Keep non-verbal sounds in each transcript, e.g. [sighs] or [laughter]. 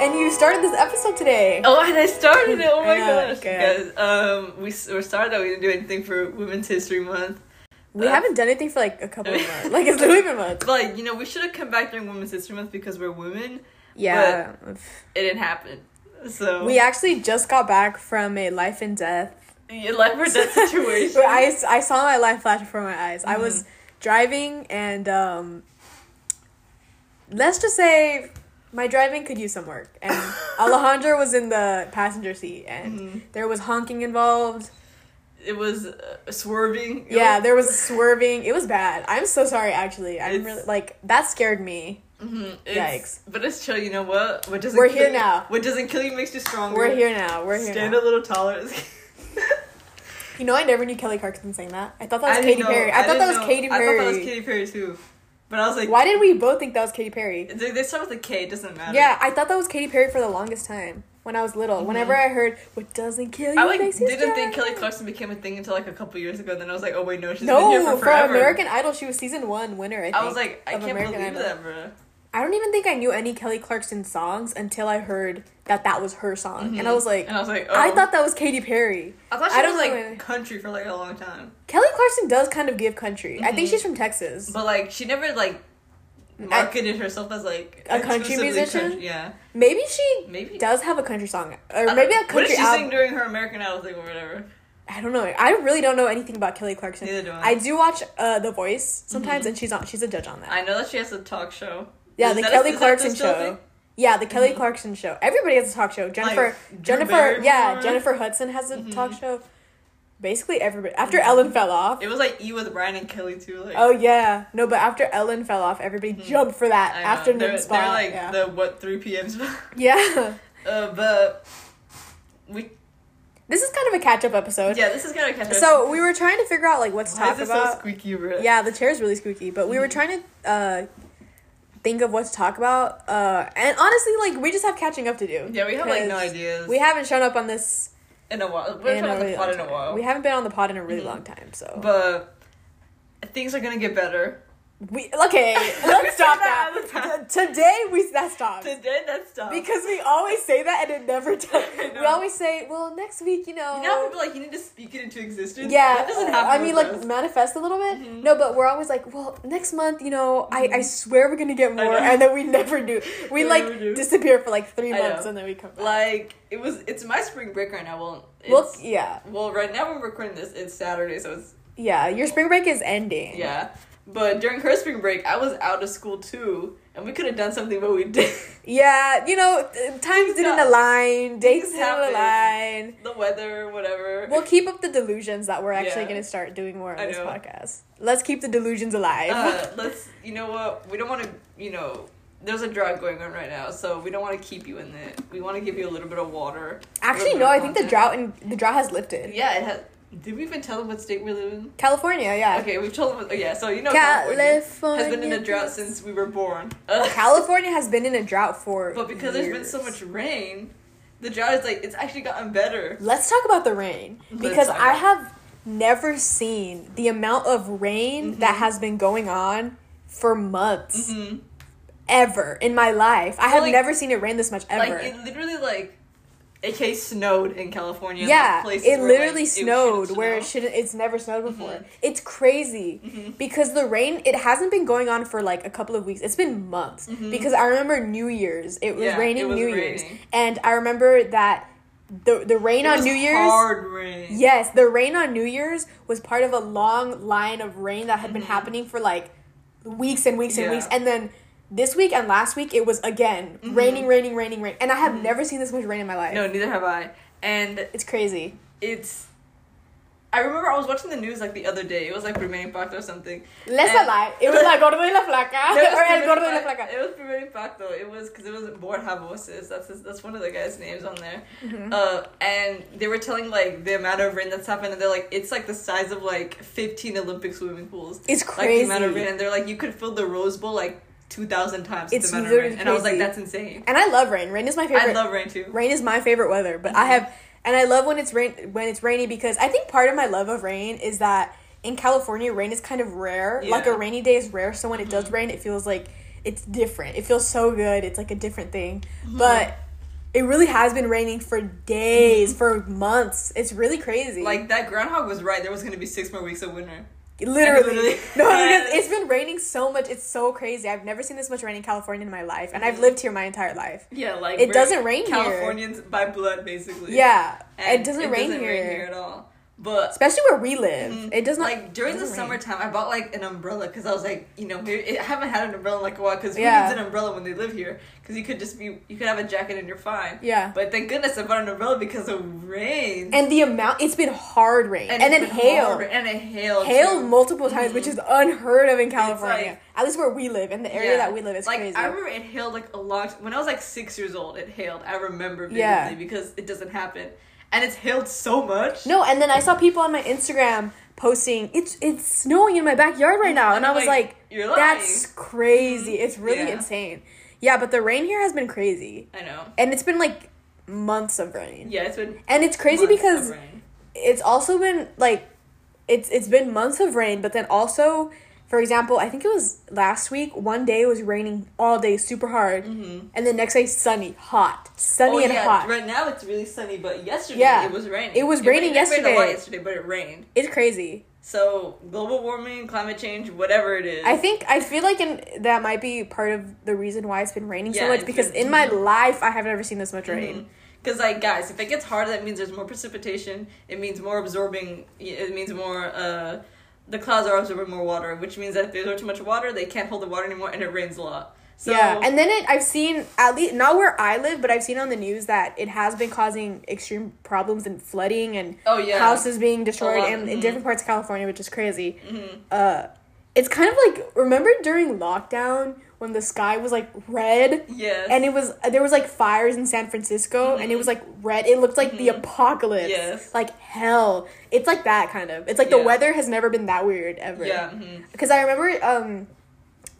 And you started this episode today. Oh, and I started it. Oh my I gosh, good. guys. Um, we we started that we didn't do anything for Women's History Month. We Uh, haven't done anything for like a couple of [laughs] months. Like it's literally been months. But like, you know, we should have come back during Women's History Month because we're women. Yeah. It didn't happen. So We actually just got back from a life and death. yeah, life or death [laughs] situation. I, I saw my life flash before my eyes. I Mm-hmm. was driving and um, let's just say my driving could use some work. And [laughs] Alejandro was in the passenger seat and Mhm. there was honking involved. It was uh, swerving. It Yeah, was- there was swerving. It was bad. I'm so sorry actually. I'm It's- really like that scared me. Mhm, Yikes. But it's chill. You know what? What doesn't We're kill here you- now. What doesn't kill you makes you stronger. We're here now. We're here Stand now. a little taller. [laughs] You know, I never knew Kelly Clarkson sang that. I thought that was I Katy know- Perry. I, thought that was know- Katy I thought that was Perry. Katy Perry too. But I was like, Why did we both think that was Katy Perry? They, they start with a K. It doesn't matter. Yeah, I thought that was Katy Perry for the longest time when I was little. Whenever I heard "What doesn't kill you Mm-hmm. I like makes you didn't think. Kelly Clarkson became a thing until like a couple years ago. And Then I was like, oh wait, no, she's been here No, for for, forever. American Idol, she was season one winner. I, think, I was like, I can't American believe Idol. that, bro. I don't even think I knew any Kelly Clarkson songs until I heard that that was her song, and I was like, Mm-hmm. and I was like, oh. I thought that was Katy Perry. I thought she I was like country for like a long time, Kelly Clarkson does kind of give country. I think Mhm. she's from Texas. but like she never like marketed herself as like A country musician? country- Yeah, Maybe she maybe. does have a country song, or maybe a country. What did she album. sing during her American Idol thing or whatever? I don't know. I really don't know anything about Kelly Clarkson. Neither do I. I do watch uh, The Voice sometimes, and she's on. She's a judge on that. I know that she has a talk show. Yeah, Is the that a- Kelly is that Clarkson still a show. thing? Yeah, the Kelly Mhm. Clarkson show. Everybody has a talk show. Jennifer, Drew Jennifer, Barrymore? yeah, Jennifer Hudson has a Mhm. talk show. Basically, everybody. After Ellen fell off. It was like E with Brian and Kelly too. Like, Oh yeah, no, but after Ellen fell off, everybody jumped for that Mm-hmm. I know. afternoon they're, spot. They're like yeah. the what three p.m. spot. [laughs] yeah, [laughs] Uh, but we this is kind of a catch up episode. yeah, this is gonna catch us. So we were trying to figure out like what to Why talk is this about. so squeaky, bro? Yeah, the chair's really squeaky, but we were trying to uh think of what to talk about. Uh and honestly, like we just have catching up to do. Yeah, we have like no ideas. We haven't shown up on this in a while. In trying a to really pod in a while. We haven't been on the pod in a really Mhm. long time, so but things are gonna get better. We okay. Let's [laughs] stop that. Let's. T- Today we that stopped. Today, that's stuff. Because we always say that and it never does. [laughs] We always say, well, next week, you know. you know people like you need to speak it into existence. yeah, that doesn't happen. I mean, like us. manifest a little bit. Mhm. No, but we're always like, well, next month, you know, I, I Mhm. swear we're gonna get more, and then we never do. [laughs] We like do. disappear for like three months, and then we come back. like it was. It's my spring break right now. Well, it's, well, yeah, well, right now we're recording this. It's Saturday, so it's yeah. Your spring break is ending. yeah. But during her spring break, I was out of school too, and we could have done something, but we did. Yeah, you know, times didn't align, dates didn't align. the weather, whatever. We'll keep up the delusions that we're actually Yeah. gonna start doing more on I this know. podcast. Let's keep the delusions alive. uh, [laughs] let's. You know what? We don't want to. You know, there's a drought going on right now, so we don't want to keep you in it. We want to give you a little bit of water. Actually, no. I think the drought and the drought has lifted. Yeah, it has. Did we even tell them what state we live in? California, yeah. Okay, we've told them. Oh, yeah, so you know California California has been in a drought since we were born. [laughs] California has been in a drought for. But because there's been so much rain, the drought is like it's actually gotten better. Let's talk about the rain because I have never seen the amount of rain that Mhm. has been going on for months hmm ever in my life. I have like- never seen it rain this much ever. Like it literally like, AK snowed in California. yeah, like, it literally like, snowed shouldn't where it shouldn't. It's never snowed before. Mhm. It's crazy Mhm. because the rain. It hasn't been going on for like a couple of weeks. It's been months Mhm. because I remember New Year's. It was Yeah, raining it was New raining. Year's, and I remember that the the rain It on New Year's. hard rain. Yes, the rain on New Year's was part of a long line of rain that had been Mhm. happening for like weeks and weeks and Yeah. weeks. And then this week and last week, it was again Mhm. raining, raining, raining, rain. And I have Mhm. never seen this much rain in my life. No, neither have I. And It's crazy. it's. I remember I was watching the news like the other day. It was like Primer Impacto or something. Let's not lie. It was like Gordo y la Flaca. No, [laughs] it was or El Gordo y la Flaca. It was Primer Impacto. It was because it was Borja Voces. That's his, that's one of the guys' names on there. Mhm. Uh, and they were telling like the amount of rain that's happened, and they're like, it's like the size of like fifteen Olympic swimming pools. It's crazy. Like the amount of rain, and they're like, you could fill the Rose Bowl like two thousand times. It's the amount of rain. And I was like, that's insane. and I love rain. Rain is my favorite. I love rain too. rain is my favorite weather but i Mhm. have and i love when it's rain when it's rainy because i think part of my love of rain is that in california rain is kind of rare like a rainy day is rare so when it does Mhm. rain it feels like it's different it feels so good it's like a different thing Mm-hmm. but it really has been raining for days, for months. It's really crazy. Like that groundhog was right. There was gonna be six more weeks of winter. Literally. literally- [laughs] no, because [laughs] it's been raining so much. It's so crazy. I've never seen this much rain in California in my life, and I've lived here my entire life. Yeah, like It doesn't rain here. Californians by blood, basically. Yeah, And it doesn't, rain, here. at all. But especially where we live. Mhm. It does not like during the rain. summertime. I bought like an umbrella because I was like, you know, I haven't had an umbrella in like a while because who Yeah. needs an umbrella when they live here? Because you could just be, you could have a jacket and you're fine. Yeah. But thank goodness I bought an umbrella because of rain. And the amount it's been hard rain, and, it's then hail, and it hailed. hail too. multiple times, which Mhm. is unheard of in California. like- At least where we live, in the area Yeah. that we live, it's like crazy. I remember it hailed like a lot when I was like six years old. It hailed. I remember vividly Yeah. because it doesn't happen, and it's hailed so much. no, and then I saw people on my Instagram posting it's it's snowing in my backyard right now, and, And I was like, like, "You're lying." that's crazy. Mm-hmm. It's really Yeah. insane. Yeah, but the rain here has been crazy, I know. and it's been like months of rain, Yeah, it's been and it's crazy because it's also been like it's it's been months of rain but then also for example i think it was last week one day it was raining all day super hard Mhm. and the next day sunny hot sunny Oh, and yeah, hot Right now it's really sunny, but yesterday Yeah. it was raining. It was raining It rained a lot yesterday. yesterday, but it rained. it's crazy So global warming, climate change, whatever it is. i think i feel like in, that might be part of the reason why it's been raining so much because in my life i have never seen this much rain Because like guys, if it gets harder, that means there's more precipitation. It means more absorbing. It means more. uh The clouds are absorbing more water, which means that if absorb too much water, they can't hold the water anymore, and it rains a lot. So, yeah and then it i've seen at least not where i live but i've seen on the news that it has been causing extreme problems and flooding and oh yeah, houses being destroyed lot, in, in different parts of California, which is crazy. Mhm. Uh, it's kind of like remember during lockdown when the sky was like red Yes. and it was there was like fires in San Francisco and it was like red. It looked like the Mhm. apocalypse. Yes. Like hell. It's like that kind of. It's like the weather has never been that weird ever. yeah. mhm. Because I remember um,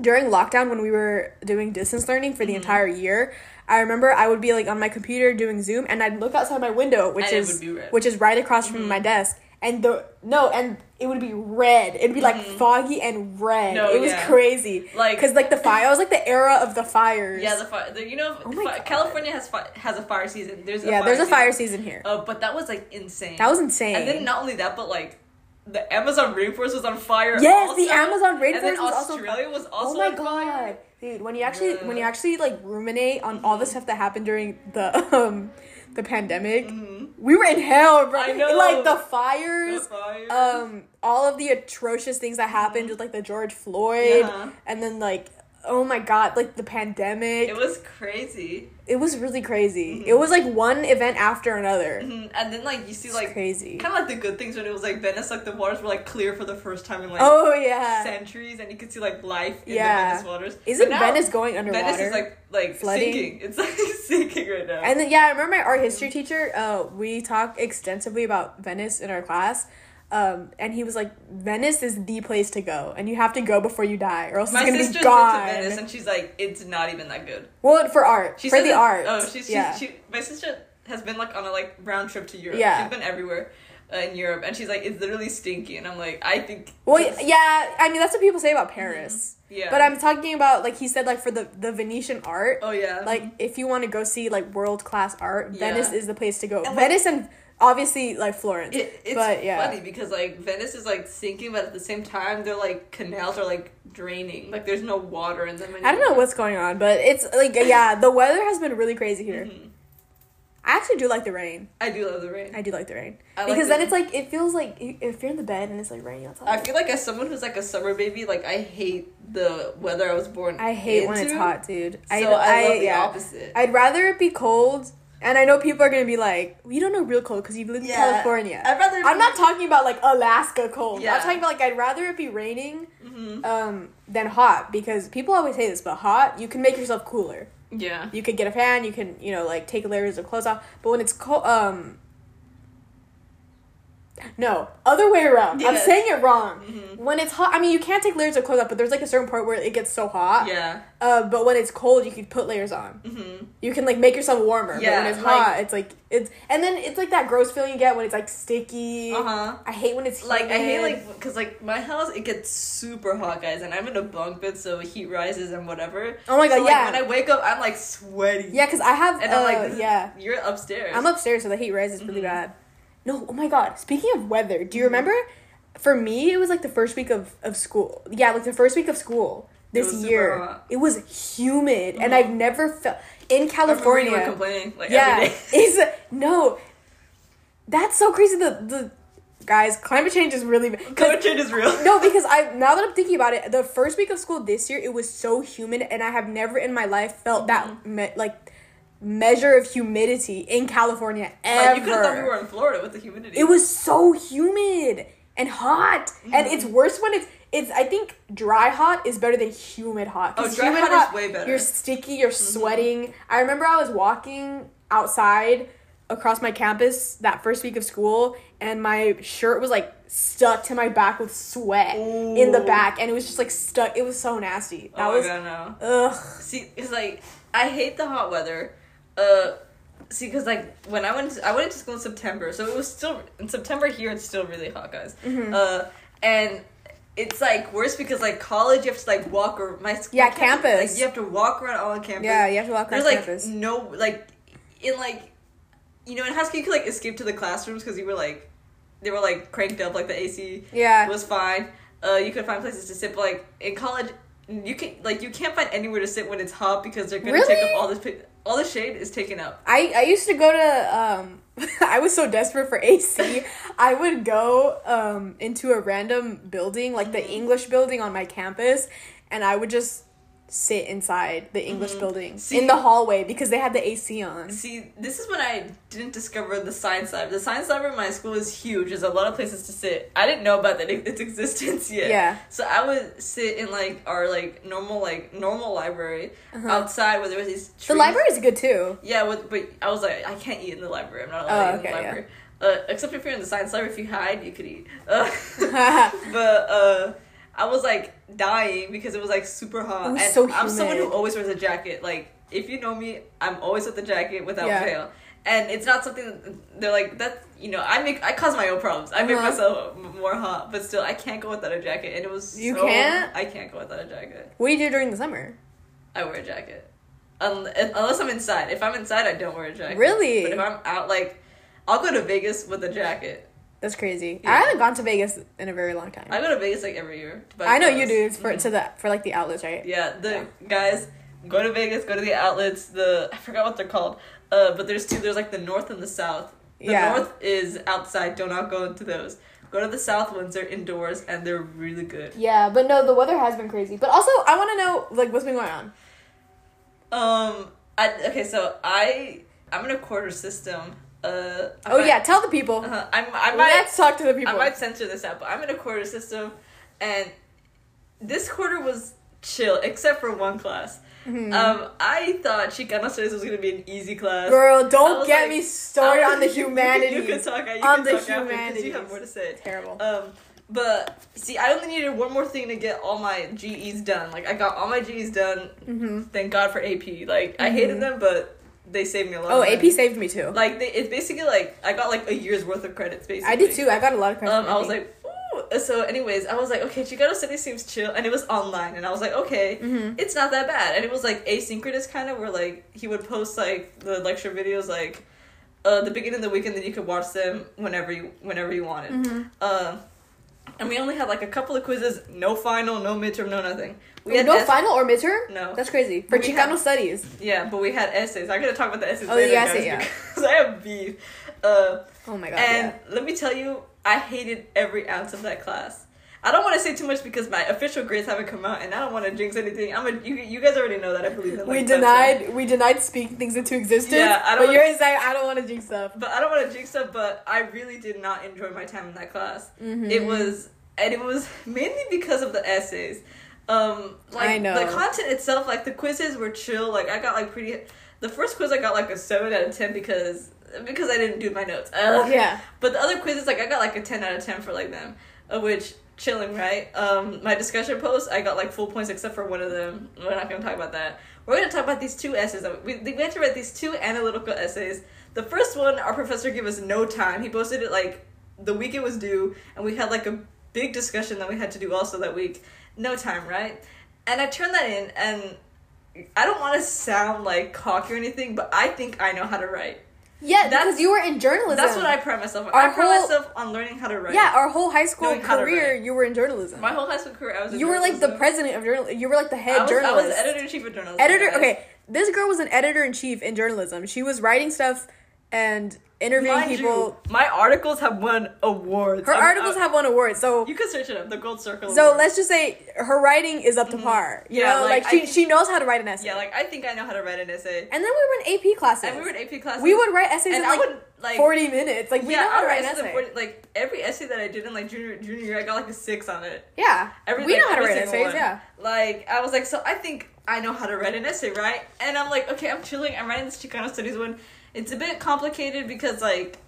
during lockdown when we were doing distance learning for the Mm-hmm. entire year, I remember I would be like on my computer doing Zoom and I'd look outside my window, which And is would be red. which is right across from my desk, and the no, and it would be red. It'd be like Mhm. foggy and red. No, it was yeah. crazy. Like- because like the [laughs] fire, it was like the era of the fires. Yeah, the fire. The, you know, Oh my fi- California has fi- has a fire season. There's a yeah. There's a season. fire season here. Uh, but that was like insane. That was insane. And then not only that, but like the Amazon rainforest was on fire. yes, the also. Amazon And then rainforest was also. Australia was also oh my on god, fire. dude! When you actually when you actually like ruminate on all the stuff that happened during the [laughs] um the pandemic, Mhm. We were in hell, bro. I know. Like the The fires. um all of the atrocious things that happened with like the George Floyd Yeah. and then like oh my god like the pandemic it was crazy. It was really crazy Mhm. it was like one event after another Mhm. And then like you see it's like crazy kind of like the good things when it was like Venice, like the waters were like clear for the first time in like oh yeah centuries, and you could see like life in Yeah. the Venice waters. isn't Venice going underwater Venice is like like Flooding? sinking. It's like [laughs] sinking right now. and then yeah I remember my art history teacher uh we talked extensively about Venice in our class um, and he was like, Venice is the place to go, and you have to go before you die, or else My it's gonna be gone. to Venice, and she's like, it's not even that good. well, for art, She for the that- art. Oh, she's, she, yeah. she, my sister has been like on a like round trip to Europe. Yeah. she's been everywhere uh, in Europe, and she's like, it's literally stinky, and I'm like, I think. well, yeah, I mean that's what people say about Paris. yeah. But I'm talking about like he said like for the the Venetian art. Oh yeah. Like if you want to go see like world class art, Yeah. Venice is the place to go. And, like- Venice and obviously like Florence. It, it's but yeah. funny because like Venice is like sinking, but at the same time, their like canals are like draining. Like there's no water in them. Anymore. I don't know what's going on, but it's like yeah, the weather has been really crazy here. Mhm. I actually do like the rain. I do love the rain. I do like the rain I like because then the- it's like it feels like if you're in the bed and it's like raining outside. I feel like as someone who's like a summer baby, like I hate the weather I was born. I hate when it's hot, dude. So I, love the yeah. opposite. I'd rather it be cold. And I know people are gonna be like, "We don't know real cold because you live in California." I'd rather. I'm not talking about like Alaska cold. Yeah. I'm talking about like I'd rather it be raining hmm um than hot because people always say this, but hot you can make yourself cooler. Yeah. You could get a fan, you can you know like take layers of clothes off. But when it's cold, um, No, other way around. I'm saying it wrong. Mhm. When it's hot, I mean, you can't take layers of clothes off, but there's like a certain part where it gets so hot. Yeah. Uh, but when it's cold, you can put layers on. Mm-hmm. You can like make yourself warmer. but Yeah, when it's like- hot, it's like it's and then it's like that gross feeling you get when it's like sticky. Uh huh. I hate when it's Like I hate like because like my house it gets super hot, guys, and I'm in a bunk bed, so heat rises and whatever. Oh my god, So, like, yeah. When I wake up, I'm like sweaty. yeah, because I have. And uh, I'm like, is- yeah. you're upstairs. I'm upstairs, so the heat rises really Mhm. bad. No, oh my god. Speaking of weather, do you Mm-hmm. remember? For me, it was like the first week of, of school. Yeah, like the first week of school this super year. It was humid, and Mhm. I've never felt in I California. were complaining like yeah, every day. [laughs] is no. That's so crazy. The the guys, climate change is really [laughs] Climate change is real. no, because I now that I'm thinking about it, the first week of school this year it was so humid, and I have never in my life felt that Mm-hmm. me- like measure of humidity in California ever. Like, you could have thought we were in Florida with the humidity. It was so humid and hot, and Mm-hmm. it's worse when it's it's. I think dry hot is better than humid hot. Oh, dry humid hot is way better. Mm-hmm. You're sticky. You're sweating. I remember I was walking outside across my campus that first week of school, and my shirt was like stuck to my back with sweat in the back, and it was just like stuck. It was so nasty. That oh was god, no. ugh. See, it's like I hate the hot weather. Uh, see, because like when I went, to, I went into school in September, so it was still in September here. It's still really hot, guys. Mm-hmm. Uh, and it's like worse because like college, you have to like walk or my school. Yeah, my campus. Like, you have to walk around all on campus. Yeah, you have to walk around. There's like campus. no like in like you know in high school you could like escape to the classrooms because you were like they were like cranked up like the AC Yeah. was fine. Uh, you could find places to sit, but like in college, you can like you can't find anywhere to sit when it's hot because they're gonna take Really? up all this. All the shade is taken up. I, I used to go to um [laughs] I was so desperate for AC. [laughs] I would go um into a random building, like the English building on my campus, and I would just sit inside the English building Mm-hmm. See- in the hallway because they had the AC on. See, this is when I didn't discover the science lab. The science lab in my school is huge. There's a lot of places to sit. I didn't know about that its existence yet. Yeah. So I would sit in like our like normal like normal library Uh-huh. outside where there was these. Trees. The library is good too. Yeah, with, but I was like, I can't eat in the library. I'm not allowed Oh, to eat in okay, the yeah. library. Uh, except if you're in the science lab, if you hide, you could eat. Uh, [laughs] [laughs] but uh, I was like dying because it was like super hot. And so I'm someone who always wears a jacket. Like if you know me, I'm always with the jacket without Yeah. fail. And it's not something that- they're like that. You know, I make I cause my own problems. I make Uh-huh. myself more hot, but still, I can't go without a jacket. And it was You so- can't? I can't go without a jacket. what do you do during the summer? I wear a jacket. Un- unless I'm inside. If I'm inside, I don't wear a jacket. Really? But if I'm out, like, I'll go to Vegas with a jacket. That's crazy. Yeah. I haven't gone to Vegas in a very long time. I go to Vegas like every year. I know you do. It's for Mhm. to the for like the outlets, right? Yeah, the guys go to Vegas, go to the outlets. The I forgot what they're called. Uh, but there's two. There's like the north and the south. The Yeah. north is outside. Do not go into those. Go to the south ones. They're indoors and they're really good. Yeah, but no, the weather has been crazy. But also, I want to know like what's been going on. Um. I okay. So I I'm in a quarter system. Uh. I Oh might- yeah, tell the people. Uh, I'm. I might. Let's talk to the people. I might censor this out, but I'm in a quarter system, and this quarter was chill except for one class. Mhm. Um, I thought Chicano Studies was gonna be an easy class. Girl, don't get like- me started on the was- [laughs] you- humanities. You, can talk. I you On can the because you have more to say. Terrible. Um, but see, I only needed one more thing to get all my GEs done. Like I got all my GEs done. hmm Thank God for AP. Like I hated Mhm. them, but they saved me a lot. Oh, AP saved me too. Like they, it's basically like I got like a year's worth of credits. Basically, I did too. I got a lot of credit. Um, I was like, ooh. So, anyways, I was like, okay, Chicano studies seems chill, and it was online, and I was like, okay, Mhm. it's not that bad, and it was like asynchronous kind of, where like he would post like the lecture videos like, uh, the beginning of the week, and then you could watch them whenever you whenever you wanted. Mhm. Um, and we only had like a couple of quizzes, no final, no midterm, no nothing. We had no ess- final or midterm. No. That's crazy for We Chicano have- studies. Yeah, but we had essays. I'm gonna talk about the essays Oh, later, essay, yeah. because [laughs] I have beef. Uh, Oh my god. and yeah. let me tell you, I hated every ounce of that class. I don't want to say too much because my official grades haven't come out, and I don't want to jinx anything. I'm a you. You guys already know that I believe in. Like, we denied we denied speaking things into existence. Yeah, I don't but you're saying I don't want to jinx stuff. But I don't want to jinx stuff. But I really did not enjoy my time in that class. Mhm. It was, and it was mainly because of the essays. Um, like I know. the content itself, like the quizzes were chill. Like I got like pretty. The first quiz I got like a seven out of ten because because I didn't do my notes. Uh, Yeah. But the other quizzes, like I got like a ten out of ten for like them, of which chilling, right? Um, my discussion post, I got like full points except for one of them. We're not gonna talk about that. We're gonna talk about these two essays. We we had to write these two analytical essays. The first one, our professor gave us no time. He posted it like the week it was due, and we had like a big discussion that we had to do also that week. No time, right? And I turned that in, and I don't want to sound like cocky or anything, but I think I know how to write. Yeah, That's- because you were in journalism. That's what I pride myself on. Our I pride whole- myself on learning how to write. Yeah, our whole high school Knowing how to career, you were in journalism. My whole high school career, I was. in you were like the president of journalism. You were like the head I was, I journalist. was editor in chief of journalism. editor. guys. Okay, this girl was an editor in chief in journalism. She was writing stuff and interviewing Mind people. you, my articles have won awards. Her I'm- articles I'm- have won awards. So You can search it up. The Gold Circle. so Awards. let's just say her writing is up to par. You Mm-hmm. Yeah, know, like, like, she she knows how to write an essay. Yeah, like I think I know how to write an essay. and then we were in AP classes. And we were in AP classes. We would write essays and in I like, would like forty minutes. Like we yeah, know how to write an essays essay. 40 like every essay that I did in like junior junior year, I got like a six on it. yeah, Every, we like, know how to write essays. one. Yeah. Like I was like, so I think I know how to write an essay, right? And I'm like, okay, I'm chilling. I'm writing this Chicano studies one. It's a bit complicated because like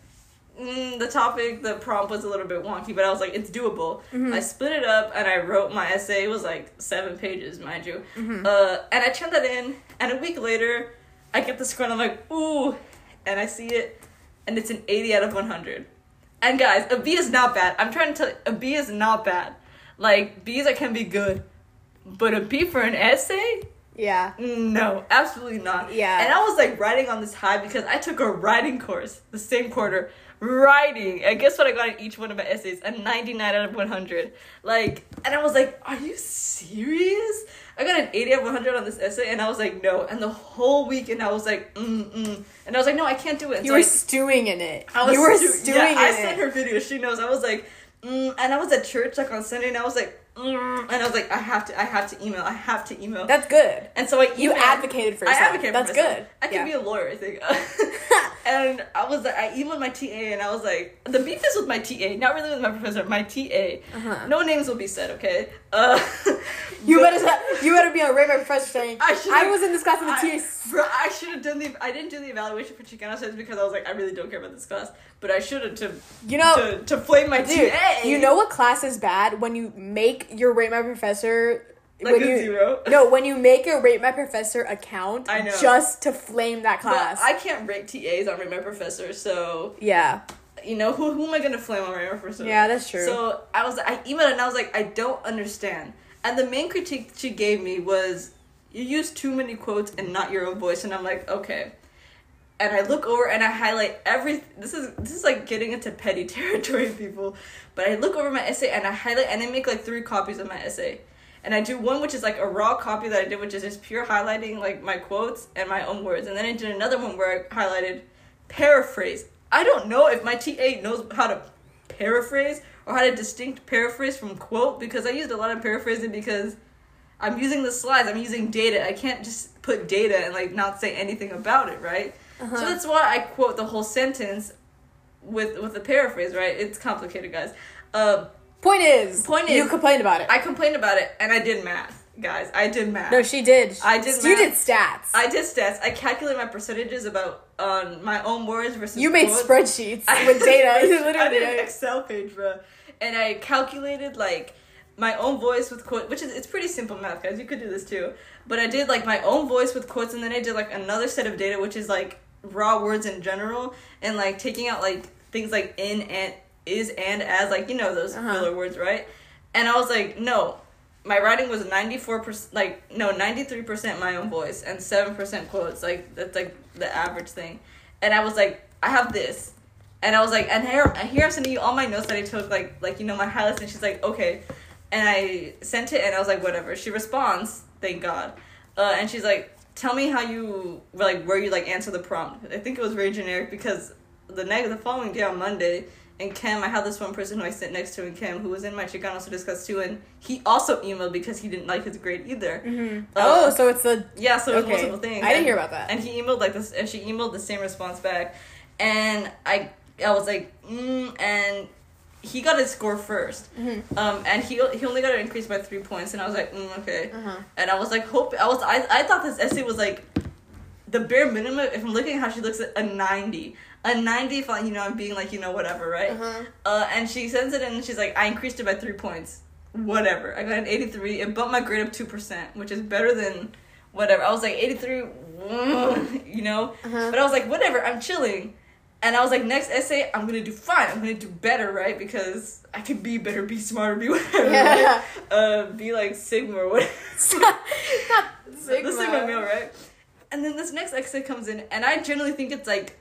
mm, the topic, the prompt was a little bit wonky, but I was like, it's doable. Mm-hmm. I split it up and I wrote my essay. It was like seven pages, mind you. Mm-hmm. Uh, and I turned that in, and a week later, I get the score and I'm like, ooh, and I see it, and it's an 80 out of 100. And guys, a B is not bad. I'm trying to tell you, a B is not bad. Like B's I can be good, but a B for an essay? Yeah. No, absolutely not. Yeah. And I was like riding on this high because I took a writing course the same quarter. Writing. And guess what I got in each one of my essays? A 99 out of 100. Like, and I was like, are you serious? I got an 80 out of 100 on this essay, and I was like, no. And the whole weekend, I was like, mm mm. And I was like, no, I can't do it. And You so were I- stewing in it. I was you were stu- stewing yeah, I sent her video. She knows. I was like, mm, and I was at church like on Sunday, and I was like, and I was like, I have to, I have to email, I have to email. That's good. and so I You advocated for I yourself. advocated That's for good. I can Yeah. be a lawyer, I think. [laughs] [laughs] and I was like, I emailed my TA, and I was like, the beef is with my TA, not really with my professor, my TA. Uh-huh. No names will be said, okay? Uh, [laughs] You better you better be on Rate My Professor saying I I, was in this class in the TS. bro, I should have done the. I didn't do the evaluation for Chicano studies because I was like, I really don't care about this class. But I should have to You know, to to flame my dude, TA. you know what class is bad when you make your Rate My Professor like when a you zero. no when you make a Rate My Professor account I know. just to flame that But class. I can't rate TAs on Rate My Professor, so yeah, you know who who am I gonna flame on Rate My Professor? yeah, that's true. So I was I emailed and I was like, I don't understand. And the main critique she gave me was you use too many quotes and not your own voice, and I'm like, okay. And I look over and I highlight every. This is this is like getting into petty [laughs] territory, people. But I look over my essay and I highlight and I make like three copies of my essay, and I do one which is like a raw copy that I did, which is just pure highlighting like my quotes and my own words, and then I did another one where I highlighted paraphrase. I don't know if my TA knows how to paraphrase or had a distinct paraphrase from quote because I used a lot of paraphrasing because I'm using the slides, I'm using data. I can't just put data and like not say anything about it, right? Uh-huh. So that's why I quote the whole sentence with with a paraphrase, right? It's complicated, guys. Um, point is, Point is, you complained about it. I complained about it and I did math, guys. I did math. no, she did. I did You did stats. I did stats. I calculated my percentages about on my own words versus you made quotes. spreadsheets [laughs] with data. You literally I did an. Excel page, bro, and I calculated like my own voice with quotes, which is it's pretty simple math, guys. You could do this too. But I did like my own voice with quotes, and then I did like another set of data, which is like raw words in general, and like taking out like things like in and is and as, like you know those Uh-huh. filler words, right? And I was like, no. My writing was ninety four percent, like no ninety three percent my own voice and seven percent quotes. Like that's like the average thing. And I was like, I have this, and I was like, and here, here I'm sending you all my notes that I took, like, like you know, my highlights. And she's like, okay. And I sent it, and I was like, whatever. She responds, thank God. Uh, and she's like, tell me how you, like, where you like answer the prompt. I think it was very generic because the next, the following day on Monday, and Kim, I had this one person who I sit next to, and Kim, who was in my Chicano Studies class too, and he also emailed because he didn't like his grade either. Mhm. Uh, oh, so it's the Yeah, so it was Okay. multiple things. I didn't And- hear about that. And he emailed like this, and she emailed the same response back, and I, I was like, mm, and he got his score 1st Mhm. um, and he he only got it increased by three points, and I was like, mm, okay, Uh-huh. and I was like, hope I was I I thought this essay was like the bare minimum. If I'm looking at how she looks at a ninety, a 90 if I, you know I'm being like you know whatever right Uh-huh. uh, and she sends it in and she's like I increased it by three points whatever I got an 83 it bumped my grade up 2% which is better than whatever I was like 83 [laughs] you know Uh-huh. but I was like whatever I'm chilling and I was like next essay I'm gonna do fine I'm gonna do better right because I can be better be smarter be [laughs] whatever Yeah. right? uh, be like Sigma or whatever [laughs] Not Sigma. the Sigma male, right? And then this next essay comes in, and I generally think it's like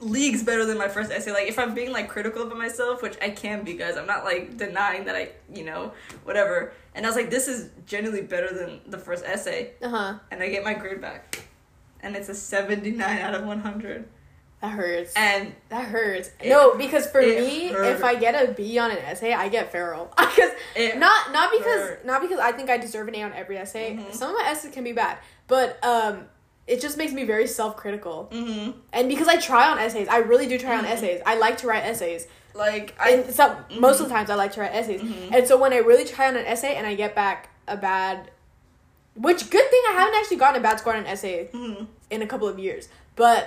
leagues better than my first essay. Like if I'm being like critical of myself, which I can be, guys. I'm not like denying that I, you know, whatever. And I was like, this is generally better than the first essay, Uh huh. and I get my grade back, and it's a 79 out of 100. That hurts. And That hurts. It- no, because for me, hurt. if I get a B on an essay, I get feral. [laughs] Because not not because hurt. not because I think I deserve an A on every essay. Mhm. Some of my essays can be bad, but um, it just makes me very self critical. hmm And because I try on essays, I really do try on Mhm. essays. I like to write essays. like I And some most of the times I like to write essays. Mhm. And so when I really try on an essay and I get back a bad, which good thing I haven't actually gotten a bad score on an essay mhm. in a couple of years. But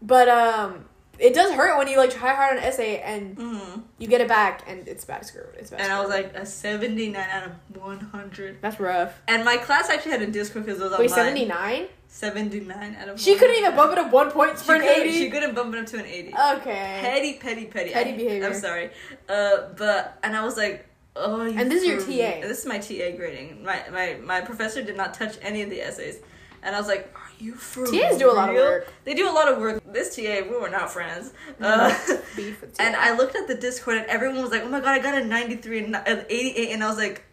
but um it does hurt when you like try hard on an essay and Mhm. you get it back and it's bad score. It's bad. and I was like a 79 out of 100. that's rough. And my class actually had a Discord because it was Wait, seventy nine? 79 out of She couldn't even bump it up one point She for an couldn't- eighty. She couldn't bump it up to an 80. okay. petty, petty, petty. Petty I- behavior. I'm sorry. Uh, but, and I was like, oh, you And this is your. TA. This is my TA grading. My, my, my professor did not touch any of the essays. And I was like, you for TAs do a lot of work. They do a lot of work. This TA, we were not friends. Uh, Beef with and I looked at the Discord and everyone was like, oh my god, I got a 93 and an 88. And I was like,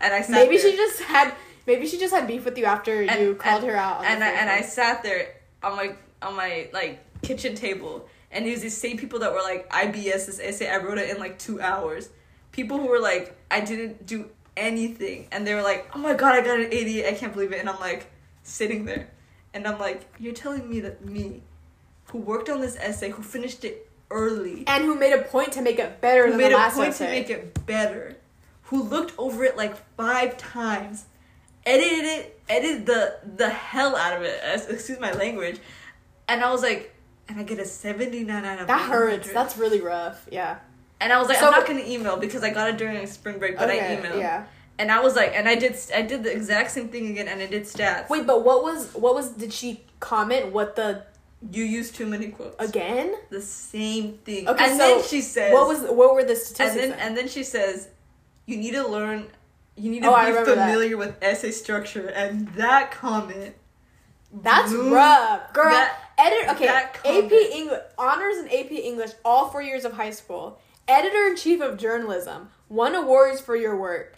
and I sat maybe there. she just had maybe she just had beef with you after And- you called and- her out. And I, and I sat there on my on my like kitchen table, and it was these same people that were like, IBS this essay, I wrote it in like two hours. People who were like, I didn't do anything, and they were like, Oh my god, I got an 88. I can't believe it, and I'm like sitting there, and I'm like, You're telling me that me, who worked on this essay, who finished it early, and who made a point to make it better who than made a point essay. to make it better, who looked over it like five times, edited it, edited the the hell out of it. Excuse my language, and I was like, and I get a seventy nine out of that hurts. That's really rough. Yeah. and I was like, So- I'm not gonna email because I got it during spring break, but I emailed. Yeah. And I was like, and I did, I did the exact same thing again, and I did stats. Wait, but what was what was did she comment what the you used too many quotes. again? The same thing. Okay, and so then she says, What was what were the and statistics? then then? and then she says you need to learn you need to Oh, be remember that. familiar with essay structure and that comment That's blew- rough, girl. that- Edit. Okay, AP. English honors and AP English all four years of high school. Editor in chief of journalism. Won awards for your work,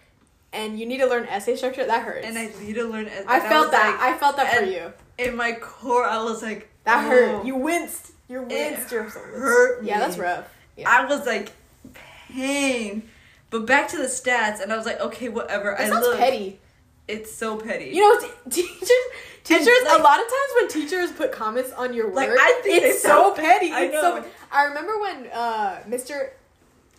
and you need to learn essay structure. That hurts. and I need to learn I I felt was that. like- I felt that for you. in my core I was like That oh. hurt. You winced. You It winced. You're hurt Yeah, that's rough. Yeah. I was like pain but back to the stats and I was like okay whatever That I sounds looked petty. it's so petty You know, t- [laughs] teachers, teachers. like- a lot of times when teachers put comments on your work, Like, I think it's so petty. I It's know. pe- I remember when uh, Mr.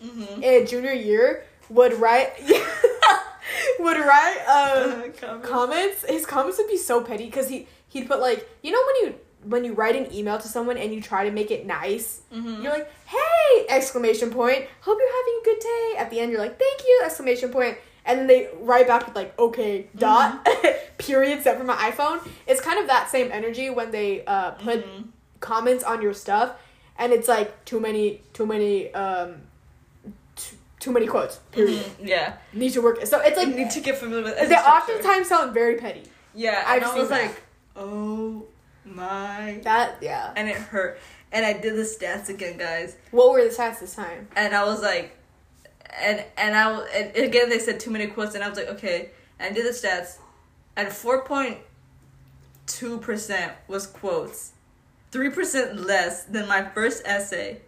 mm-hmm. uh, junior year would write [laughs] [laughs] would write um, Comment. comments. His comments would be so petty because he he'd put like you know when you when you write an email to someone and you try to make it nice. Mhm. You're like, "Hey!" exclamation point. Hope you're having a good day. At the end, you're like, "Thank you!" exclamation point. And then they write back with like, "Okay." Dot. [laughs] period. Set for my iPhone. It's kind of that same energy when they uh, put Mhm. comments on your stuff, and it's like too many, too many, um, too, too many quotes. Period. Mhm. yeah Need to work. So it's like like need to get familiar with they oftentimes sound very petty. Yeah, I've and I was that. like, oh my. That yeah. And it hurt. And I did the stats again, guys. What were the stats this time? And I was like, and and I and again they said too many quotes, and I was like, okay. And I did the stats, and four point two percent was quotes, three percent less than my first essay,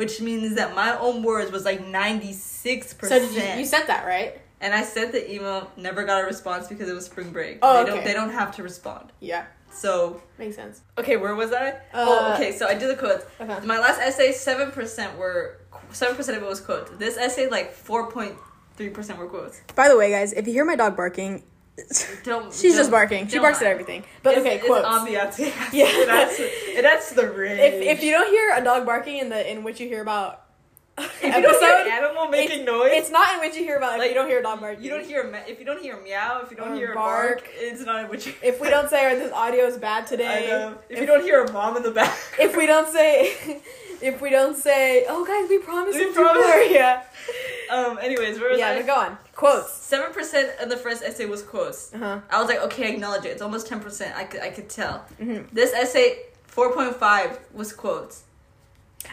which means that my own words was like 96%. So did you, percent. you said that right? And I sent the email, never got a response because it was spring break. Oh, they okay. don't they don't have to respond. Yeah, So makes sense. Okay, where was I? Uh, oh, okay. So I did the quotes. Okay. My last essay, seven percent were seven percent of it was quotes. This essay, like four point three percent were quotes. By the way, guys, if you hear my dog barking, [laughs] Don't. She's just don't- barking. She barks at everything. But It's- okay, it's quotes. ambiance. [laughs] Yeah. it adds, it adds the rage. if if you don't hear a dog barking in the in which you hear about if [laughs] you don't hear an animal making noise, it's not in which you hear about if you don't hear a dog barking. you don't hear if you don't hear a meow, if you don't hear a bark. bark, it's not in which you. If we don't say oh, this audio is bad today. know. If, you don't hear a mom in the back. if we don't say if we don't say oh guys we promise We promise. yeah um. Anyways, where was yeah I? but go on quotes Seven percent of the first essay was quotes. uh-huh I was like, okay, acknowledge it. It's almost ten percent. I could I could tell. Mhm. This essay, four point five, was quotes.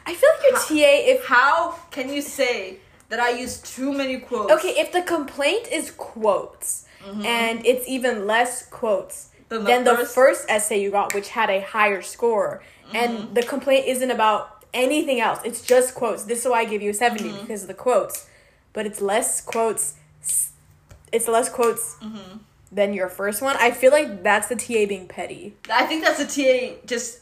I feel like your TA if How can you say that I used too many quotes? okay if the complaint is quotes and it's even less quotes than the the first- first essay you got which had a higher score and the complaint isn't about anything else it's just quotes this is why I give you a 70 because of the quotes but it's less quotes it's less quotes than your first one I feel like that's the TA being petty I think that's the TA just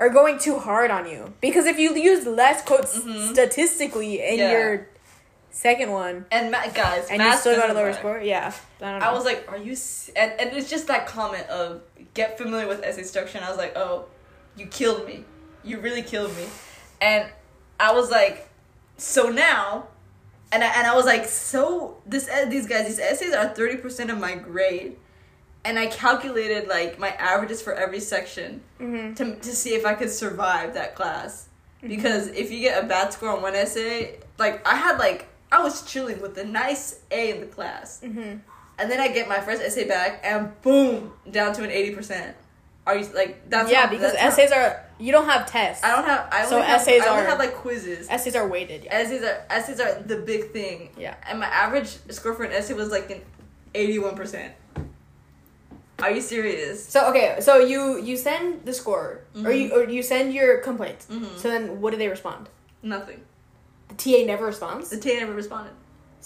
or going too hard on you. Because if you use less quotes mm-hmm. statistically in Yeah. your second one and ma- guys, and you still got a lower matter. score, yeah. I don't know. I was like, are you? S-? And and it's just that comment of get familiar with essay structure. And I was like, oh, you killed me. You really killed me. And I was like, so now, and I, and I was like, so this these guys these essays are thirty percent of my grade, and I calculated like my averages for every section Mhm. to to see if I could survive that class. Because if you get a bad score on one essay, like I had like I was chilling with a nice A in the class. Mhm. And then I get my first essay back, and boom, down to an eighty percent. Are you like that's yeah, not- because that's not- essays are you don't have tests. I don't have. I only So have, essays I only are- have like quizzes. essays are weighted. Yeah. Essays are essays are the big thing. Yeah. And my average score for an essay was like an eighty-one percent. Are you serious? So okay, so you you send the score or you or you send your complaint. Mhm. So then what do they respond? Nothing. The TA never responds. The TA never responded.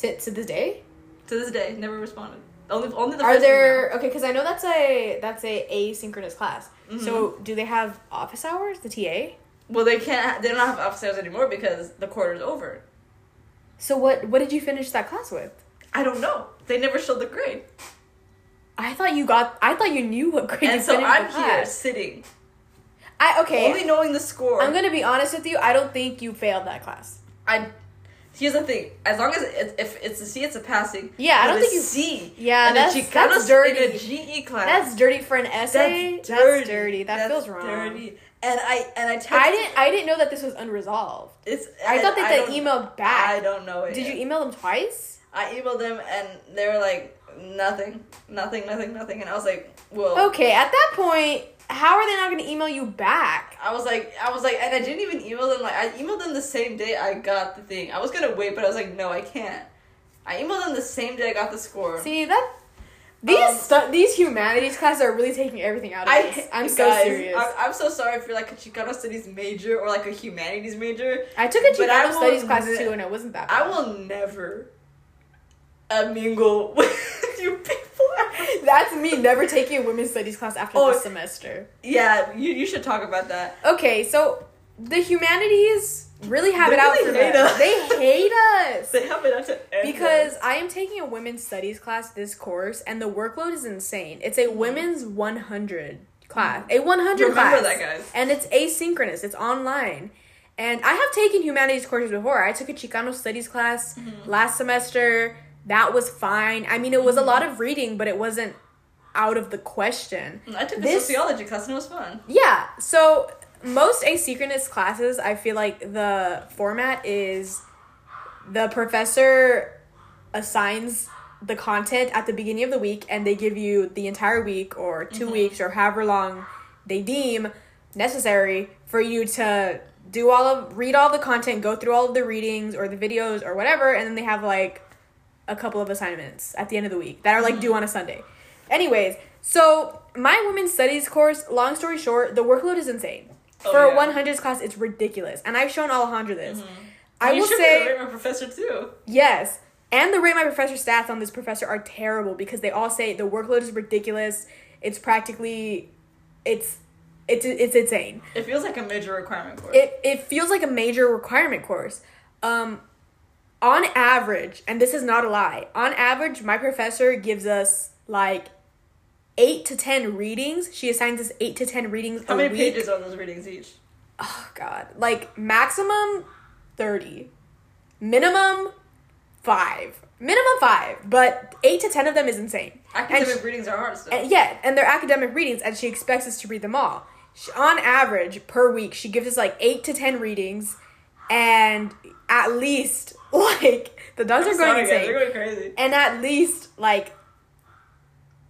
To, to this day, To this day, never responded. Only only the are there okay? Because I know that's a that's a asynchronous class. Mm-hmm. So do they have office hours? The TA. Well, they can't. They don't have office hours anymore because the quarter's over. So what what did you finish that class with? I don't know. They never showed the grade, I thought you got. I thought you knew what grade you and so I'm here sitting, I okay. only knowing the score. I'm gonna be honest with you. I don't think you failed that class. I. Here's the thing: as long as it's, if it's a C, it's a passing. Yeah, I don't think you- C. Yeah, and that's- that's dirty. In a GE class. That's dirty for an essay. That's dirty. That's dirty. That That's feels wrong. Dirty. And I and I texted, I didn't. I didn't know that this was unresolved. It's. I thought that don't- they emailed back. I don't know it. Did you email them twice? I emailed them and they were like nothing, nothing, nothing, nothing, and I was like, well. Okay, at that point, how are they not gonna email you back? I was like, I was like, and I didn't even email them. Like, I emailed them the same day I got the thing. I was gonna wait, but I was like, no, I can't. I emailed them the same day I got the score. See that. These Um, stu- these humanities classes are really taking everything out of I, this. I'm so serious. I'm, I'm so sorry for like a Chicano studies major or like a humanities major. I took a Chicano studies class ne- too, and it wasn't that. Bad. I will never uh, mingle [laughs] with you people. That's me never taking a women's studies class after Oh. this semester. Yeah, you, you should talk about that. Okay, so the humanities really have They it out really for hate us. They hate us. They have it out to end because us. I am taking a women's studies class this course, and the workload is insane. It's a women's 100 class, a 100 Remember class, that, guys. and it's asynchronous. It's online, and I have taken humanities courses before. I took a Chicano studies class Mm-hmm. last semester. That was fine. I mean, it was a lot mm-hmm. of reading, but it wasn't out of the question. I took a this- sociology class and it was fun. Yeah. So most asynchronous classes, I feel like the format is the professor assigns the content at the beginning of the week and they give you the entire week or 2 mm-hmm. weeks or however long they deem necessary for you to do all of read all the content, go through all of the readings or the videos or whatever and then they have like a couple of assignments at the end of the week that are like due on a Sunday. Anyways, so my women's studies course, long story short, the workload is insane. Oh, For yeah. a 100s class, it's ridiculous. And I've shown Alejandra this. I Mm-hmm. You will should say, rate my professor too. yes. And the rate my professor stats on this professor are terrible because they all say the workload is ridiculous. It's practically, it's, it's, it's insane. It feels like a major requirement course. It, it feels like a major requirement course. Um, on average, and this is not a lie, on average, my professor gives us like eight to ten readings. She assigns us eight to ten readings How many week. pages are those readings each? Oh god. Like maximum 30. Minimum 5. Minimum 5, but 8 to 10 of them is insane. Academic she- readings are hard still. and yeah, and they're academic readings and she expects us to read them all. She, on average per week, she gives us like 8 to 10 readings and at least [laughs] like the dogs are going Sorry, insane. they're going crazy. and at least like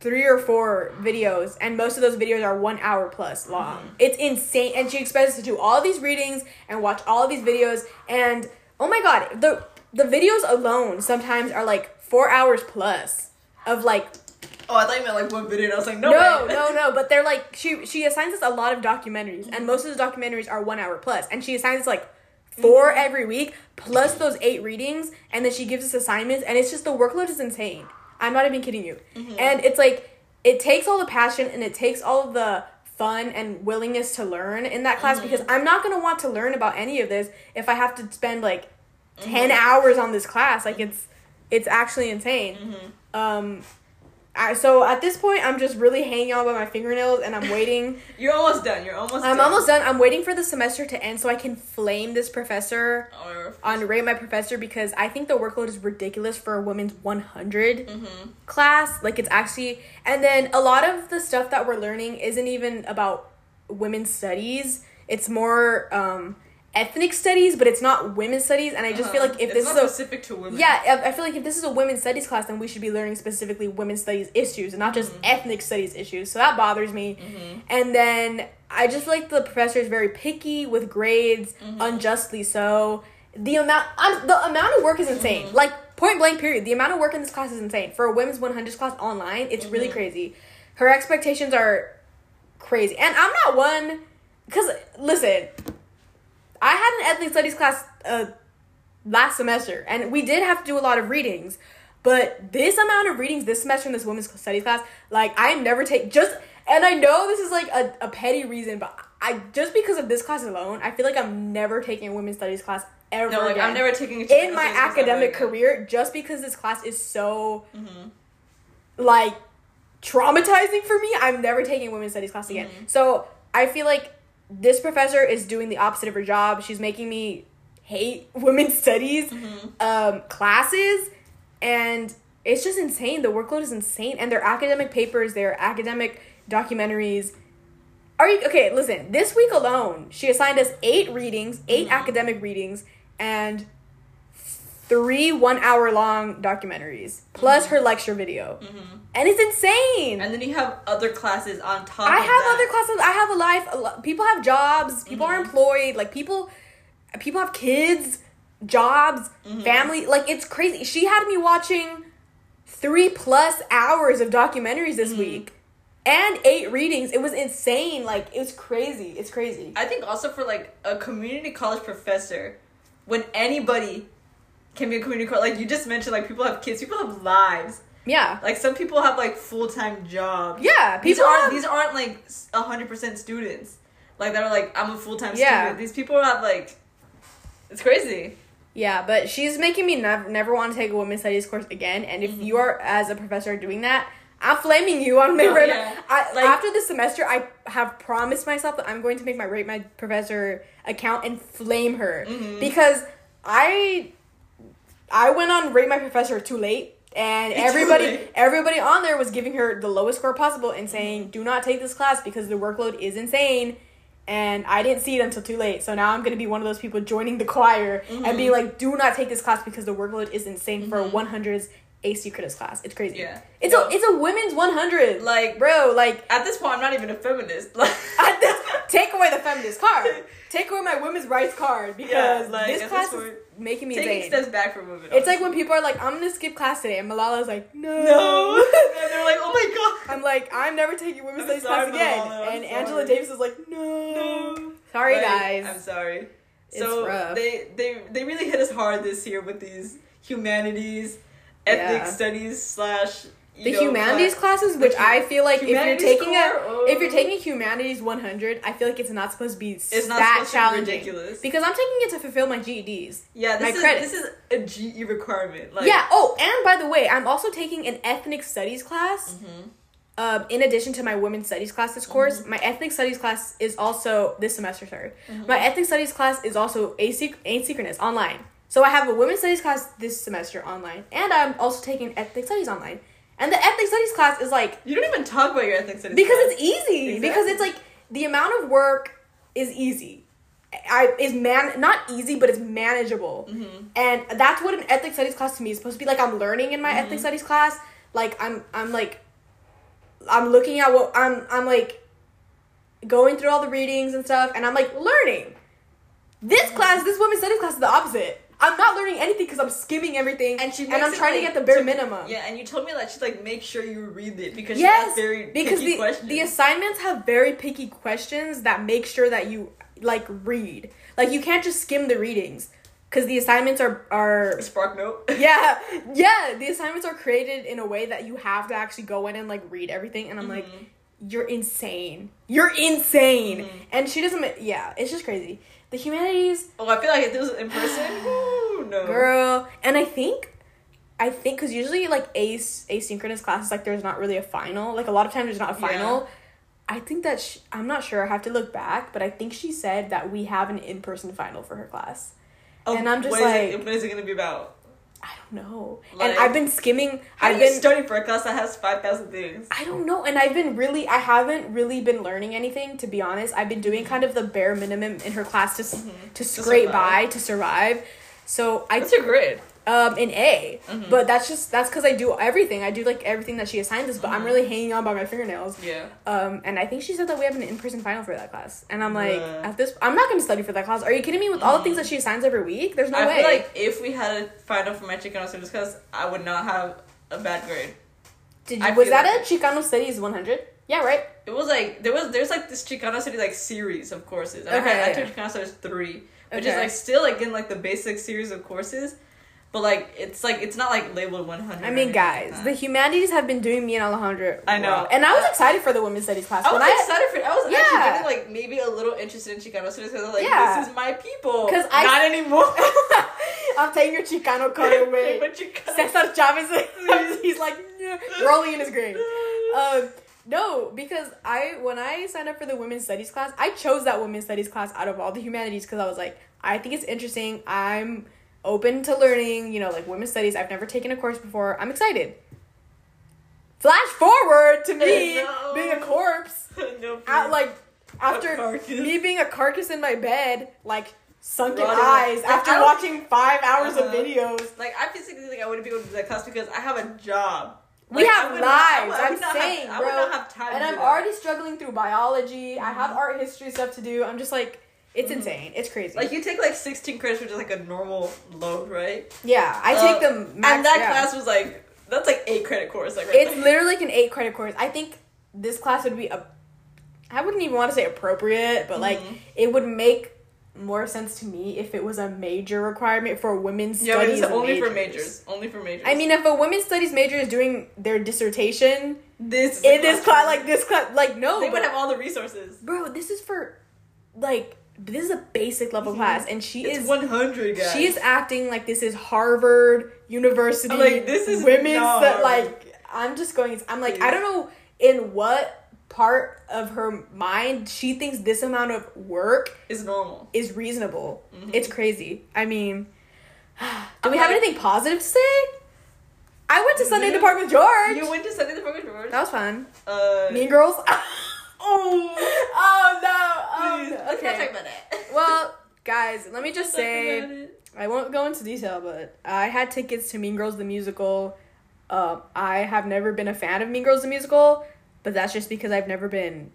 three or four videos and most of those videos are one hour plus long Mm-hmm. it's insane and she expects us to do all these readings and watch all these videos and oh my god the the videos alone sometimes are like four hours plus of like Oh, I thought you meant like one video. and I was like, no, no, no, no. But they're like she she assigns us a lot of documentaries, and most of the documentaries are one hour plus, and she assigns us like 4 mm-hmm. every week plus those eight readings, and then she gives us assignments, and it's just the workload is insane. I'm not even kidding you, mm-hmm. and it's like it takes all the passion and it takes all of the fun and willingness to learn in that class mm-hmm. because I'm not gonna want to learn about any of this if I have to spend like 10 hours on this class. Like it's it's actually insane. Um. I, so at this point, I'm just really hanging on by my fingernails, and I'm waiting. [laughs] You're almost done. You're almost. I'm done. almost done. I'm waiting for the semester to end so I can flame this professor Or, on rate my professor because I think the workload is ridiculous for a women's 100 Mm-hmm. class. Like it's actually, and then a lot of the stuff that we're learning isn't even about women's studies. It's more um, ethnic studies, but it's not women's studies. And I just feel like if Uh-huh. it's this is a specific to women. yeah, I I feel like if this is a women's studies class, then we should be learning specifically women's studies issues and not just Mm-hmm. ethnic studies issues. So that bothers me. And then I just feel like the professor is very picky with grades, Mm-hmm. unjustly so. The amount, um, the amount of work is insane. Mm-hmm. Like point blank, period. The amount of work in this class is insane for a women's one hundred class online. It's really Mm-hmm. crazy. Her expectations are crazy, and I'm not one. Cause listen, I had an ethnic studies class uh, last semester, and we did have to do a lot of readings. But this amount of readings this semester in this women's studies class, like I never take just, and I know this is like a, a petty reason, but I just because of this class alone, I feel like I'm never taking a women's studies class ever No, like again I'm never taking a in my studies class ever academic career just because this class is so Mm-hmm. like traumatizing for me i'm never taking a women's studies class again Mm-hmm. so i feel like this professor is doing the opposite of her job she's making me hate [laughs] women's studies Mm-hmm. um, classes and it's just insane the workload is insane and their academic papers their academic documentaries are you okay listen this week alone she assigned us eight readings 8 Mm-hmm. academic readings and three one hour long documentaries plus her lecture video and it's insane Mm-hmm. And then you have other classes on top. i have that. other classes i have a life a lo- people have jobs people Mm-hmm. are employed like people people have kids jobs Mm-hmm. family like it's crazy she had me watching three plus hours of documentaries Mm-hmm. this week and eight readings it was insane like it was crazy it's crazy I think also for like a community college professor, when anybody can be a community college, like you just mentioned, like people have kids, people have lives. yeah Like some people have like full time jobs. yeah These aren't have, these aren't like hundred percent students. Like that are like I'm a full time Yeah. student. These people have like it's crazy. Yeah, but she's making me never never want to take a women's studies course again. And if Mm-hmm. you are as a professor doing that, I'm flaming you on my Oh, rate. yeah. I, Like- after this semester, I have promised myself that I'm going to make my rate my professor account and flame her Mm-hmm. because I I went on rate my professor too late. And everybody, late. everybody on there was giving her the lowest score possible and saying, "Do not take this class because the workload is insane." And I didn't see it until too late. So now I'm gonna be one of those people joining the choir and be mm-hmm. like, "Do not take this class because the workload is insane for mm-hmm. a 100s AC critics class. It's crazy. Yeah. It's No. a it's a women's 100. Like- bro, like At this point, I'm not even a feminist. Like, at this, take away the feminist card. [laughs] Take away my women's rights card because Yeah, like, this class this is making me taking insane. steps back from women. It's like when people are like, I'm gonna skip class today, and Malala's like, no. no, [laughs] and they're like, oh my god. I'm like, I'm never taking women's studies class sorry, again. Malala, and Angela. Davis is like, no. No. Sorry, Like, guys. I'm sorry. It's So rough. they they they really hit us hard this year with these humanities, ethnic Yeah. studies slash The know, humanities class. classes, which I feel like if you're taking a? Oh. if you're taking humanities 100, I feel like it's not supposed to be It's not that supposed to be challenging ridiculous. because I'm taking it to fulfill my GEDs. Yeah, my this is credits. this is a GE requirement. Like, yeah. Oh, and by the way, I'm also taking an ethnic studies class. Mhm. Um, in addition to my women's studies class this course, Mm-hmm. my ethnic studies class is also this semester. Sorry, my ethnic studies class is also asynch- asynchronous online. So I have a women's studies class this semester online, and I'm also taking ethnic studies online. And the ethnic studies class is like You don't even talk about your ethnic studies because class. it's easy because it's like the amount of work is easy i is man not easy but it's manageable Mm-hmm. and that's what an ethnic studies class to me is supposed to be like i'm learning in my Mm-hmm. ethnic studies class like i'm i'm like i'm looking at what i'm i'm like going through all the readings and stuff and i'm like learning this Mm-hmm. class this women's studies class is the opposite i'm not learning anything because i'm skimming everything and she and i'm trying to get the bare to- minimum Yeah, and you told me that she's like make sure you read it because she yes, very because picky the questions. the assignments have very picky questions that make sure that you like read. Like you can't just skim the readings because the assignments are are Spark note. [laughs] yeah yeah the assignments are created in a way that you have to actually go in and like read everything. And I'm like, Mm-hmm. you're insane. You're insane. Mhm. And she doesn't. Yeah, it's just crazy. The humanities, Oh, I feel like if this was in person, [sighs] no. girl, and I think. I think because usually like ace asynchronous classes like there's not really a final like a lot of times there's not a Yeah. final I think that she, I'm not sure. I have to look back, but I think she said that we have an in-person final for her class. Oh, And I'm just what is it- like- what is it gonna be about? I don't know. Like, and I've been skimming. How I've been. study for a class that has five thousand things? I don't know, and I've been really. I haven't really been learning anything to be honest. I've been doing kind of the bare minimum in her class to s mm-hmm. to scrape by to survive. So I What's your grade? Um in A, Mhm. but that's just that's because I do everything. I do like everything that she assigns us, but I'm Mhm. really hanging on by my fingernails. Yeah. Um, and I think she said that we have an in-person final for that class, and I'm like, Bruh. at this, I'm not gonna study for that class. Are you kidding me? With all the things that she assigns every week, there's no I way. I feel like if we had a final for my Chicano studies class, I would not have a bad grade. Did you, I was that like a Chicano Studies 100? Yeah, right. It was like there was there's like this Chicano studies like series of courses. And I, Okay, had, I yeah. took Chicano studies three, which is like still like in like the basic series of courses, but like it's like it's not like labeled one hundred. I mean, guys, the humanities have been doing me and Alejandro. I know. well. and I was excited for the women's studies class. I was when I, excited for it. I was Yeah. actually getting like maybe a little interested in Chicano studies because I was like, Yeah. this is my people. 'Cause I- not anymore. [laughs] [laughs] I'm taking your Chicano card away. But Chicano- Cesar Chavez, [laughs] he's like rolling in his grave. Um, no, because I when I signed up for the women's studies class, I chose that women's studies class out of all the humanities because I was like, I think it's interesting. I'm open to learning. You know, like women's studies. I've never taken a course before. I'm excited. Flash forward to me [laughs] No. being a corpse, [laughs] no, at, like after me being a carcass in my bed, like sunken Rotting. eyes Like, after watching five hours of Uh-huh. videos. like I physically think I wouldn't be able to do that class because I have a job. We Like, have not- I lives. I I'm saying, have, bro. I would not have time. and I'm already struggling through biology. I have art history stuff to do. I'm just like, it's Mhm. insane. It's crazy. like you take like sixteen credits, which is like a normal load, right? yeah, I Uh, take them. Max, and that yeah. class was like that's like eight credit course. Like right It's there. literally like an eight credit course. I think this class would be a. I wouldn't even want to say appropriate, but like Mhm. it would make more sense to me if it was a major requirement for women's studies. yeah, studies. it's only for majors. majors. Only for majors. I mean, if a women's studies major is doing their dissertation this in this class, like this class, like no, they would have all the resources. bro, this is for like this is a basic level Mhm. class, and she It's is one hundred guys. she is acting like this is Harvard University. Like, this is women's that like I'm just going. I'm like Please. I don't know in what part of her mind she thinks this amount of work is normal. is reasonable. Mhm. It's crazy. I mean, [sighs] do we I'm have like- anything positive to say? I went to Sunday You- Park with George. You went to Sunday the Park with George. that was fun. Uh, Mean Girls. [laughs] oh, oh no. Please, Oh, let's not okay. talk about it. [laughs] Well, guys, let me just Let's say. I won't go into detail, but I had tickets to Mean Girls the musical. Um, I have never been a fan of Mean Girls the musical, but that's just because I've never been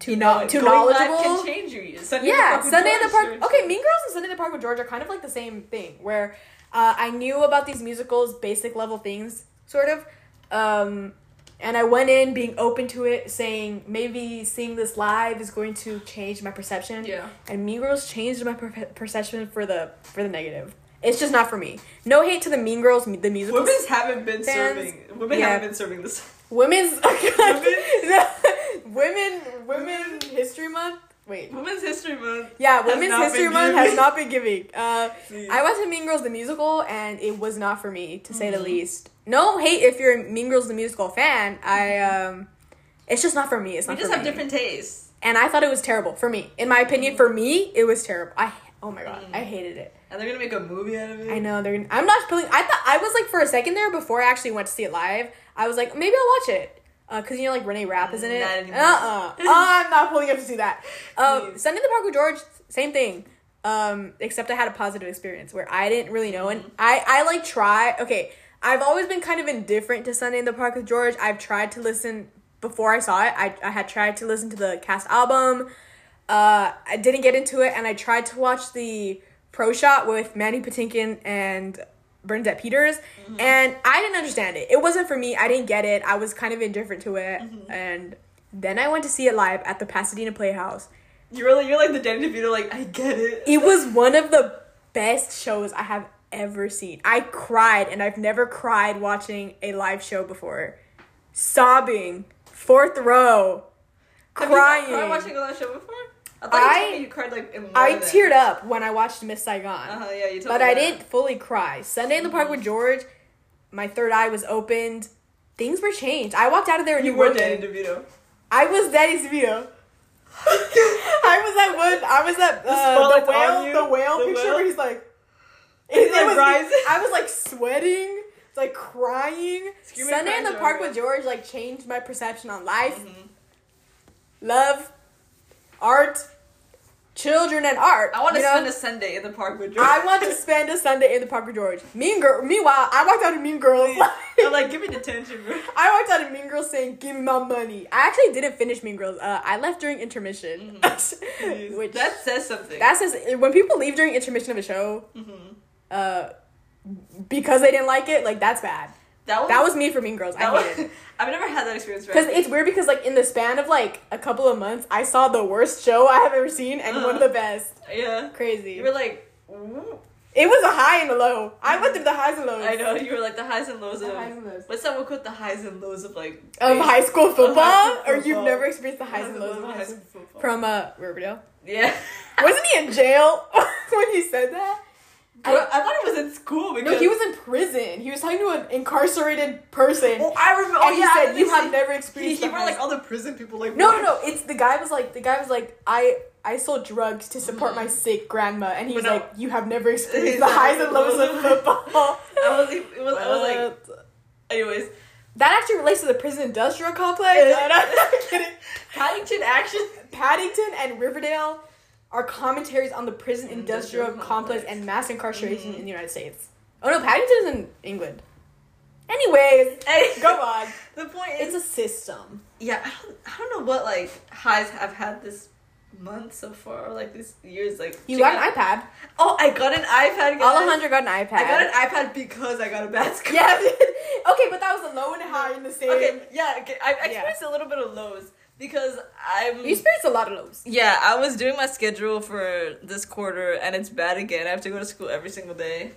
too You no- know, too going live knowledgeable. Can change you. Sunday yeah, Sunday in the Park. changed Okay. Mean Girls and Sunday in the Park with George are kind of like the same thing, where uh, I knew about these musicals, basic level things, sort of. Um, and I went in being open to it, saying maybe seeing this live is going to change my perception Yeah. and Mean Girls changed my per- perception for the for the negative. It's just not for me. No hate to the Mean Girls, the musical. Women's haven't been Fans- serving. Women Yeah. haven't been serving this. Women's [laughs] [laughs] women women history month. Wait. Women's History Month. Yeah, Women's History Month giving. has not been giving. Uh. [laughs] I watched Mean Girls the musical, and it was not for me to say the Mhm. least. No hate if you're a Mean Girls the musical fan. I um, it's just not for me. It's not. We just have me. different tastes. And I thought it was terrible for me. In my opinion, for me, it was terrible. I oh my god, Mm. I hated it. And they're gonna make a movie out of it. I know they're. Gonna, I'm not pulling. I thought I was like for a second there before I actually went to see it live. I was like maybe I'll watch it. Uh, cause you know like Renee Rapp is in it. Uh anymore. uh. [laughs] I'm not pulling up to see that. Um, Sunday in the Park with George, same thing. Um, except I had a positive experience where I didn't really know, and I I like try. Okay, I've always been kind of indifferent to Sunday in the Park with George. I've tried to listen before I saw it. I I had tried to listen to the cast album. Uh, I didn't get into it, and I tried to watch the pro shot with Mandy Patinkin and Bernadette Peters, and I didn't understand it. It wasn't for me. I didn't get it. I was kind of indifferent to it, and then I went to see it live at the Pasadena Playhouse. You're really, you're like the Danny DeVito. Like I get it. It was one of the best shows I have ever seen. I cried, and I've never cried watching a live show before. Sobbing, fourth row, Have you cried watching a live show before? I thought I- you me you cried like I than- teared up when I watched Miss Saigon. Uh-huh, yeah, you told but I that. didn't fully cry. Sunday in the Park with George, my third eye was opened. Things were changed. I walked out of there You were woman. Danny DeVito. I was Daddy DeVito. [laughs] I was that one. I was that The uh, the whale. The whale the picture whale. where he's like, it like, was- I was like sweating, like crying. Screaming, Sunday in crying the Park joy. with George like changed my perception on life, Mhm. love, art, children, and art. I want to you know? spend a Sunday in the park with George. I want to spend a Sunday in the park with George. Mean Girl. Meanwhile, I walked out of Mean Girls. I'm [laughs] like, give me detention, bro. I walked out of Mean Girls saying, "Give me my money." I actually didn't finish Mean Girls. Uh, I left during intermission, [laughs] which that says something. that says when people leave during intermission of a show, Mhm. Uh, because they didn't like it, like that's bad. that was That was me for Mean Girls. I was. hated it. [laughs] I've never had that experience. Because it's weird because like in the span of like a couple of months, I saw the worst show I have ever seen and one of the best. yeah. Crazy. You were like. It was a high and a low. I went through the highs and lows. I know you were like the highs and lows The of. highs and lows. What's that book the highs and lows of like Of high school football, high school or you've never experienced the highs and lows of high school football? from uh Riverdale. yeah. [laughs] Wasn't he in jail [laughs] when he said that? I, I thought it was in school because No, he was in prison. He was talking to an incarcerated person, Oh, I remember. Oh, and Oh, he yeah. said, "You have never experienced." he the brought like all the prison people like. No, what? no, no. It's the guy was like the guy was like I I sold drugs to support my mm. sick grandma, and he was no. like, "You have never [laughs] experienced the like- highs and lows of football." [laughs] I was, it was, I was like, anyways, that actually relates to the prison industrial complex. [laughs] No, no, I'm kidding. Paddington action. Paddington and Riverdale are commentaries on the prison Industrial industrial, complex. complex. and mass incarceration Mhm. in the United States. Oh no, Paddington's in England. Anyways, [laughs] go on. The point is, It's a system. yeah, I don't, I don't know what like highs I've had this month so far, or like this years. Like You got an iPad. Oh, I got an iPad. Guys. Alejandro got an iPad. I got an iPad because I got a bad score. Yeah. [laughs] okay, but that was a low and a high in the same. Okay. Yeah. Okay. I I Yeah. experienced a little bit of lows because I'm. You experienced a lot of lows. Yeah, I was doing my schedule for this quarter and it's bad again. I have to go to school every single day.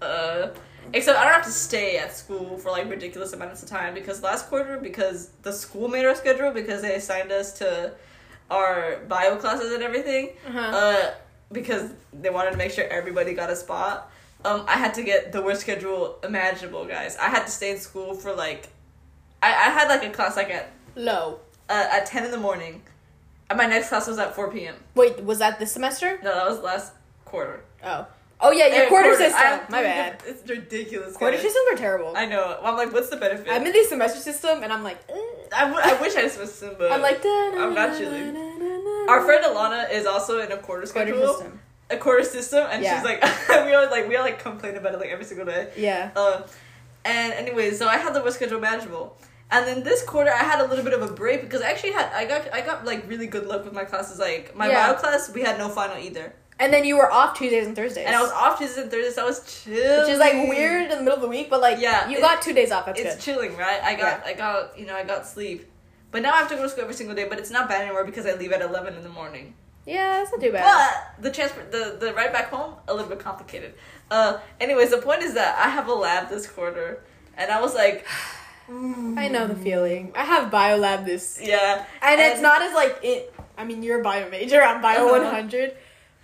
Uh except I don't have to stay at school for like ridiculous amounts of time because last quarter because the school made our schedule because they assigned us to our bio classes and everything. Uh-huh. Uh because they wanted to make sure everybody got a spot. Um I had to get the worst schedule imaginable, guys. I had to stay in school for like I, I had like a class like at Low. Uh, at 10 in the morning. And my next class was at 4 p.m. Wait, was that this semester? No, that was last quarter. Oh. Oh yeah, your Eh, quarter, system. have My bad. It's ridiculous. Quarter guys. systems are terrible. I know. I'm like, what's the benefit? I'm in the semester system, and I'm like, eh. I, w- I wish I was but I'm like, I'm not chilling. our friend Alana is also in a quarter quarter schedule, system. a quarter system, and Yeah. she's like, [laughs] we always like we all like complain about it like every single day. Yeah. Um, and anyways, so I had the worst schedule manageable. And then this quarter, I had a little bit of a break because I actually had I got I got like really good luck with my classes. Like my Yeah. bio class, we had no final either, And then you were off Tuesdays and Thursdays. and I was off Tuesdays and Thursdays. So I was chill, which is like weird in the middle of the week, but like Yeah, you got two days off. That's it's good. chilling, right? I got I got you know I got sleep, but now I have to go to school every single day. But it's not bad anymore because I leave at eleven in the morning. Yeah, that's not too bad. But the transport, the the ride back home, a little bit complicated. Uh, anyways, the point is that I have a lab this quarter, and I was like, I know the feeling. I have biolab this, yeah, and, it's not as like it. I mean, you're a bio major. I'm bio Uh-huh. 100,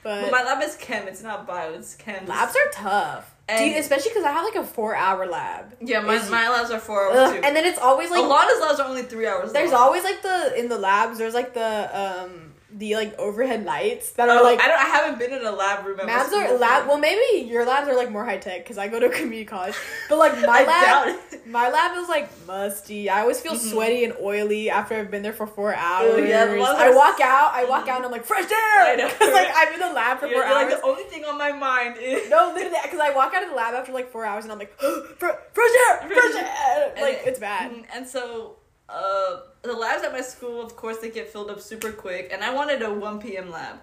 but But my lab is chem. It's not bio. It's chem. labs are tough. Do you, especially because I have like a four hour lab. yeah, my, my labs are four hours too. and then it's always like a lot of labs are only three hours. there's long. always like the in the labs. There's like the um the like overhead lights that are Oh, like I don't. I haven't been in a lab room. labs are lab. Well, maybe your labs are like more high tech because I go to [laughs] community college. But like [laughs] my lab, my lab is like musty. I always feel Mhm. sweaty and oily after I've been there for four hours. yeah, I walk out. I walk out and I'm like fresh air. I know. because like I'm in the lab for You're, four you're like hours. the only thing on my mind is no, literally, because I walk out of the lab after like four hours and I'm like, [gasps] fresh air, fresh air. Like it- it's bad. mm, And so, uh, the labs at my school, of course, they get filled up super quick. And I wanted a one p.m. lab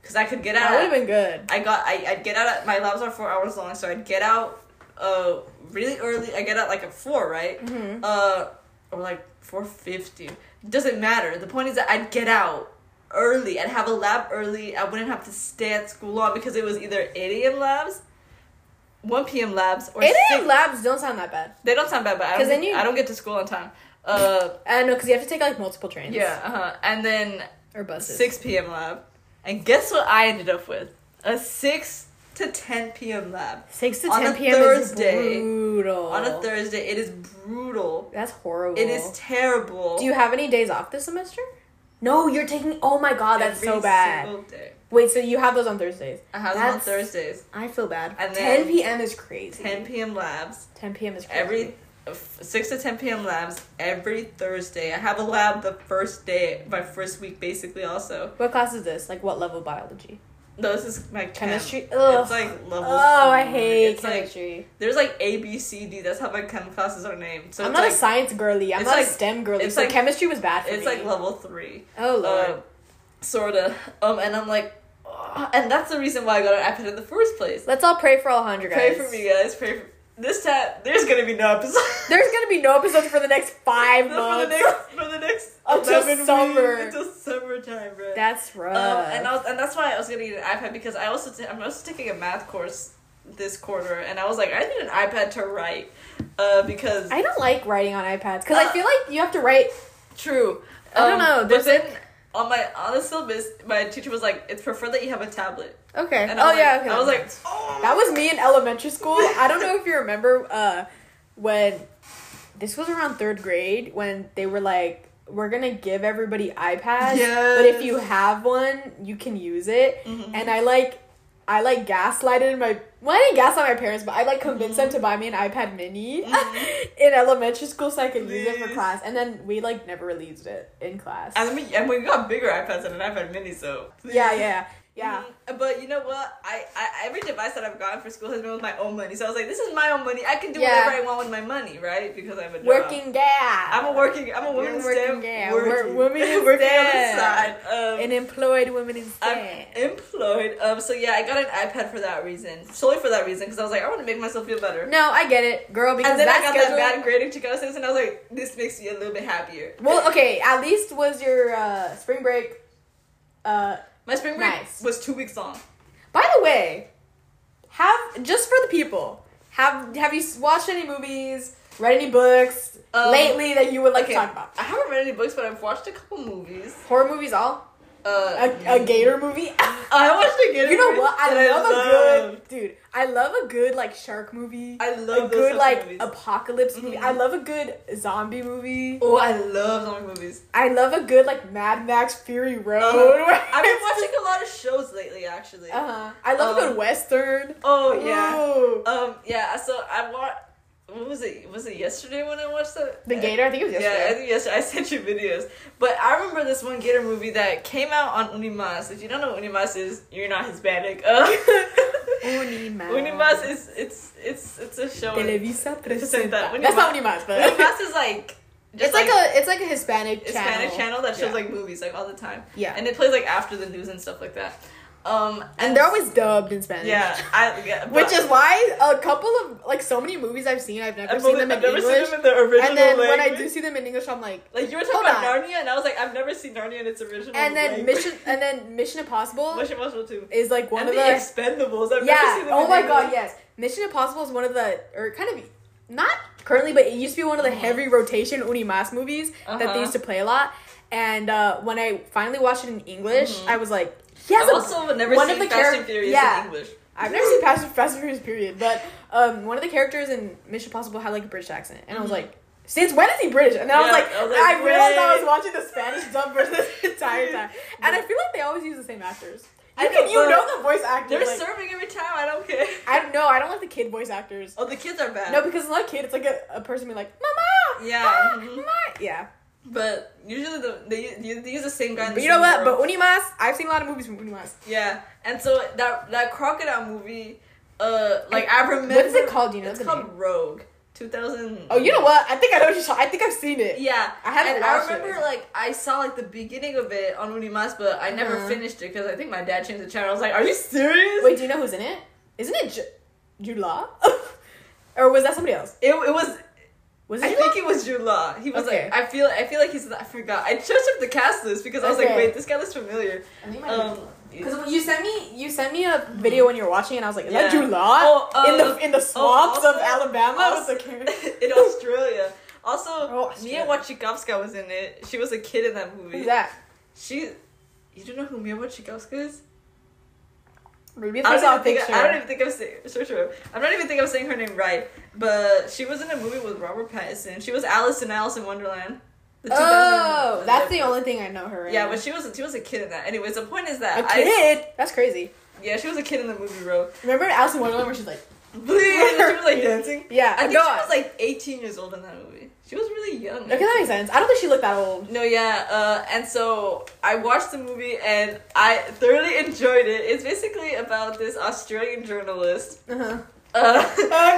because I could get out. That would have been good. I got. I I'd get out. At, my labs are four hours long, so I'd get out. Uh, really early. I get out like at four, right? Mhm. Uh, or like four fifty. Doesn't matter. The point is that I'd get out early. I'd have a lab early. I wouldn't have to stay at school long because it was either eight a.m. labs, one p.m. labs, or 8 a.m. labs don't sound that bad. They don't sound bad, but I don't, then you- I don't get to school on time. Uh, I know because you have to take like multiple trains. yeah, uh-huh. and then or buses. 6 p.m. lab. And guess what I ended up with? A 6 to 10 p.m. lab. Six to on ten a p.m. Thursday- is brutal. On a Thursday, it is brutal. That's horrible. It is terrible. Do you have any days off this semester? No, you're taking. Oh my god, that's Every so bad. day. Wait, so you have those on Thursdays? I have them on Thursdays. I feel bad. And 10 p.m. is crazy. 10 p.m. labs. 10 p.m. is crazy. Every 6 to 10 p.m. labs every Thursday. I have a lab the first day, my first week basically also. What class is this? Like what level biology? No, this is my chem. Chemistry? Ugh. It's like level Oh, I hate It's like chemistry. There's like A, B, C, D. That's how my chem classes are named. So I'm not like, a science girly. I'm not like- a STEM girly. it's so like- chemistry was bad for It's me. It's like level three. oh lord. Uh, sorta. Um, and I'm like, and that's the reason why I got an iPad in the first place. Let's all pray for Alejandro, guys. Pray for me, guys. Pray for this time. There's gonna be no episode. [laughs] There's gonna be no episodes for the next five months. [laughs] for the next for the next [laughs] Until 11 weeks, summer. until summertime, bro. That's rough. Um, and I was, and that's why I was gonna get an iPad because I also t- I'm also taking a math course this quarter, and I was like, I need an iPad to write, uh, because I don't like writing on iPads because I Uh, feel like you have to write. true. I don't Um, know, But there's then on my on the syllabus, my teacher was like, it's preferred that you have a tablet. Okay. And oh was yeah. like, Okay. I was like, oh. that was me in elementary school. I don't know if you remember uh, when this was around third grade when they were like, "We're gonna give everybody iPads, but if you have one, you can use it." Mhm. And I like. I like gaslighted my well, I didn't gaslight my parents, but I like convinced them to buy me an iPad mini Mhm. [laughs] in elementary school so I could use it for class. And then we like never really used it in class. And we and we got bigger iPads than an iPad Mini, so yeah, yeah, yeah. Mhm. But you know what? I, I every device that I've gotten for school has been with my own money. So I was like, this is my own money. I can do Yeah. whatever I want with my money, right? Because I'm a. Working dad. I'm a working. I'm a woman in STEM. gal. Working, Wor- woman [laughs] in working on the STEM. side. Um, An employed woman in I'm STEM. employed. Um. So yeah, I got an iPad for that reason. Solely for that reason, because I was like, I want to make myself feel better. No, I get it, girl. Because and then I got schedule. that bad grading to Chicano and I was like, this makes me a little bit happier. Well, okay. At least was your uh, spring break. Uh, My spring break Nice. was two weeks long. by the way, have just for the people. Have Have you watched any movies? Read any books Um, lately that you would like okay, to talk about? I haven't read any books, but I've watched a couple movies. Horror movies, all Uh, a, a gator movie. [laughs] I watched a Gator you know what? I that love a good dude. I love a good like shark movie. I love those good like movies. apocalypse movie. Mhm. I love a good zombie movie. Oh, I love zombie movies. I love a good like Mad Max Fury Road. [laughs] Uh, I've been watching a lot of shows lately, actually. Uh huh. I love a Um, good western. Oh yeah. Ooh. Um yeah. So I watched. What was it? Was it yesterday when I watched that? The Gator. I think it was yesterday. Yeah, I think yesterday I sent you videos. But I remember this one Gator movie that came out on Unimas. If you don't know what Unimas is, you're not Hispanic. Uh, [laughs] Unimas. Unimas is it's it's it's a show. Televisa presenta. Unimas. That's not Unimas, but Unimas is like just it's like, a it's like a Hispanic channel. Hispanic channel that shows Yeah. like movies like all the time. Yeah. And it plays like after the news and stuff like that. Um, And they're always dubbed in Spanish. yeah, I yeah, [laughs] Which is why a couple of like so many movies I've seen, I've never I've, seen only, them in I've never English. seen them in the original and then language. when I do see them in English, I'm like, like you were talking about on. Narnia, and I was like, I've never seen Narnia in its original. and then language. Mission [laughs] and then Mission Impossible Mission Impossible too. is like one and of the the Expendables. I've never yeah. seen them Oh my English. god, yes. Mission Impossible is one of the or kind of not currently, but it used to be one of the heavy rotation Unimas movies that Uh-huh. they used to play a lot. And uh, when I finally watched it in English, Mhm. I was like, yes. I've also never one seen of the Fast and Furious yeah. in English. I've never seen Fast, Fast and Furious period, but um, one of the characters in Mission Impossible had like a British accent, and I was Mhm. like, since when is he British? And then I was like, I I, was like, realized I was watching the Spanish [laughs] dub version the entire time, and I feel like they always use the same actors. I You can know, you know the voice actors. They're like- serving every time. I don't care. I don't know. I don't like the kid voice actors. Oh, the kids are bad. No, because it's not a kid. It's like a, a person being like, "Mama, Yeah, ah, mhm. mama." yeah." But usually the they, they, use the same guy. But you know what? girl. But Unimas, I've seen a lot of movies from Unimas. yeah, and so that that crocodile movie, uh, like I remember. What is it called? Do you know what It's called name? Rogue. Two thousand. Oh, you know what? I think I know what you're saw. I think I've seen it. Yeah, I haven't and I watched it. remember like I saw like the beginning of it on Unimas, but I never Uh-huh. finished it because I think my dad changed the channel. I was like, "Are you serious?" Wait, do you know who's in it? Isn't it J- Jude Law? [laughs] or was that somebody else? It, it was. Was it I Jude think Law? it was Jude Law. He was Okay. like, I feel, I feel like he's. I forgot. I just up the cast list because I was like, Okay. wait, this guy looks familiar. I think Um, Because you sent me, you sent me a video when you were watching, and I was like, "Is that Yeah. Jude Law Oh, uh, in the in the swamps also- of Alabama also- with the [laughs] in Australia. Also, Oh, Mia Wasikowska was in it. She was a kid in that movie. Who's that? She, you don't know who Mia Wasikowska is? Maybe if I I don't, saw a even think, picture. I don't even think I'm saying search her. I'm not even think I'm saying her name right. But she was in a movie with Robert Pattinson. She was Alice in Alice in Wonderland. The Oh, that's the only thing I know her. In. Yeah, but she was she was a kid in that. Anyways, the point is that a I- kid. that's crazy. yeah, she was a kid in the movie Rogue. Remember Alice in Wonderland where she's like, Please, [laughs] she was like [laughs] dancing. "Yeah, I think go she was like 18 years old in that movie. She was really young. Okay, that makes sense. I don't think she looked that old. No, yeah, uh, and so I watched the movie and I thoroughly enjoyed it. It's basically about this Australian journalist Uh-huh. uh,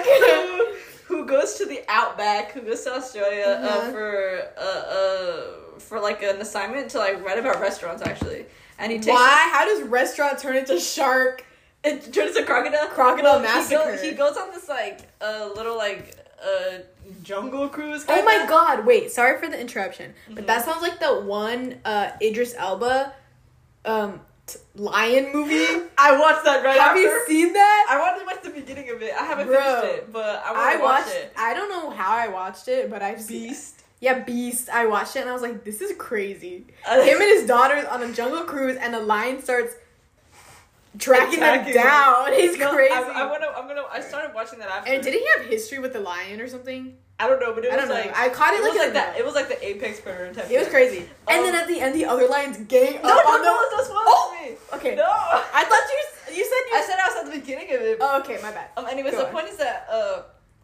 Okay. [laughs] who, goes to the outback, who goes to Australia uh, Uh-huh. for uh, uh, for like an assignment to like write about restaurants actually, and he takes Why? How does restaurant turn into shark? it turns into crocodile. Crocodile He massacre. goes, he goes on this like uh, little like uh, jungle cruise. Oh my god! Wait, sorry for the interruption, but Mhm. that sounds like the one uh, Idris Elba um, t- lion movie. [gasps] I watched that right Have after. you seen that? I wanted to watch the beginning of it. I haven't Bro, finished it, but I I watched. it. I don't know how I watched it, but I've seen. Beast. Yeah, Beast. I watched it and I was like, this is crazy. [laughs] Him and his daughters on a jungle cruise, and a lion starts tracking them down. [laughs] He's No, crazy. I, I wanna. I'm gonna. I started watching that after. and did he have history with the lion or something? I don't know, but it I was don't know. like I caught it, it like, was like that. It was like the apex predator type. It was crazy. and Um, then at the end, the other lions gang No, up no, no, the. don't spoil Oh! me. Okay. No. I thought you you said you. I said I was at the beginning of it. oh, okay, my bad. Um. Anyways, Go the on. point is that uh,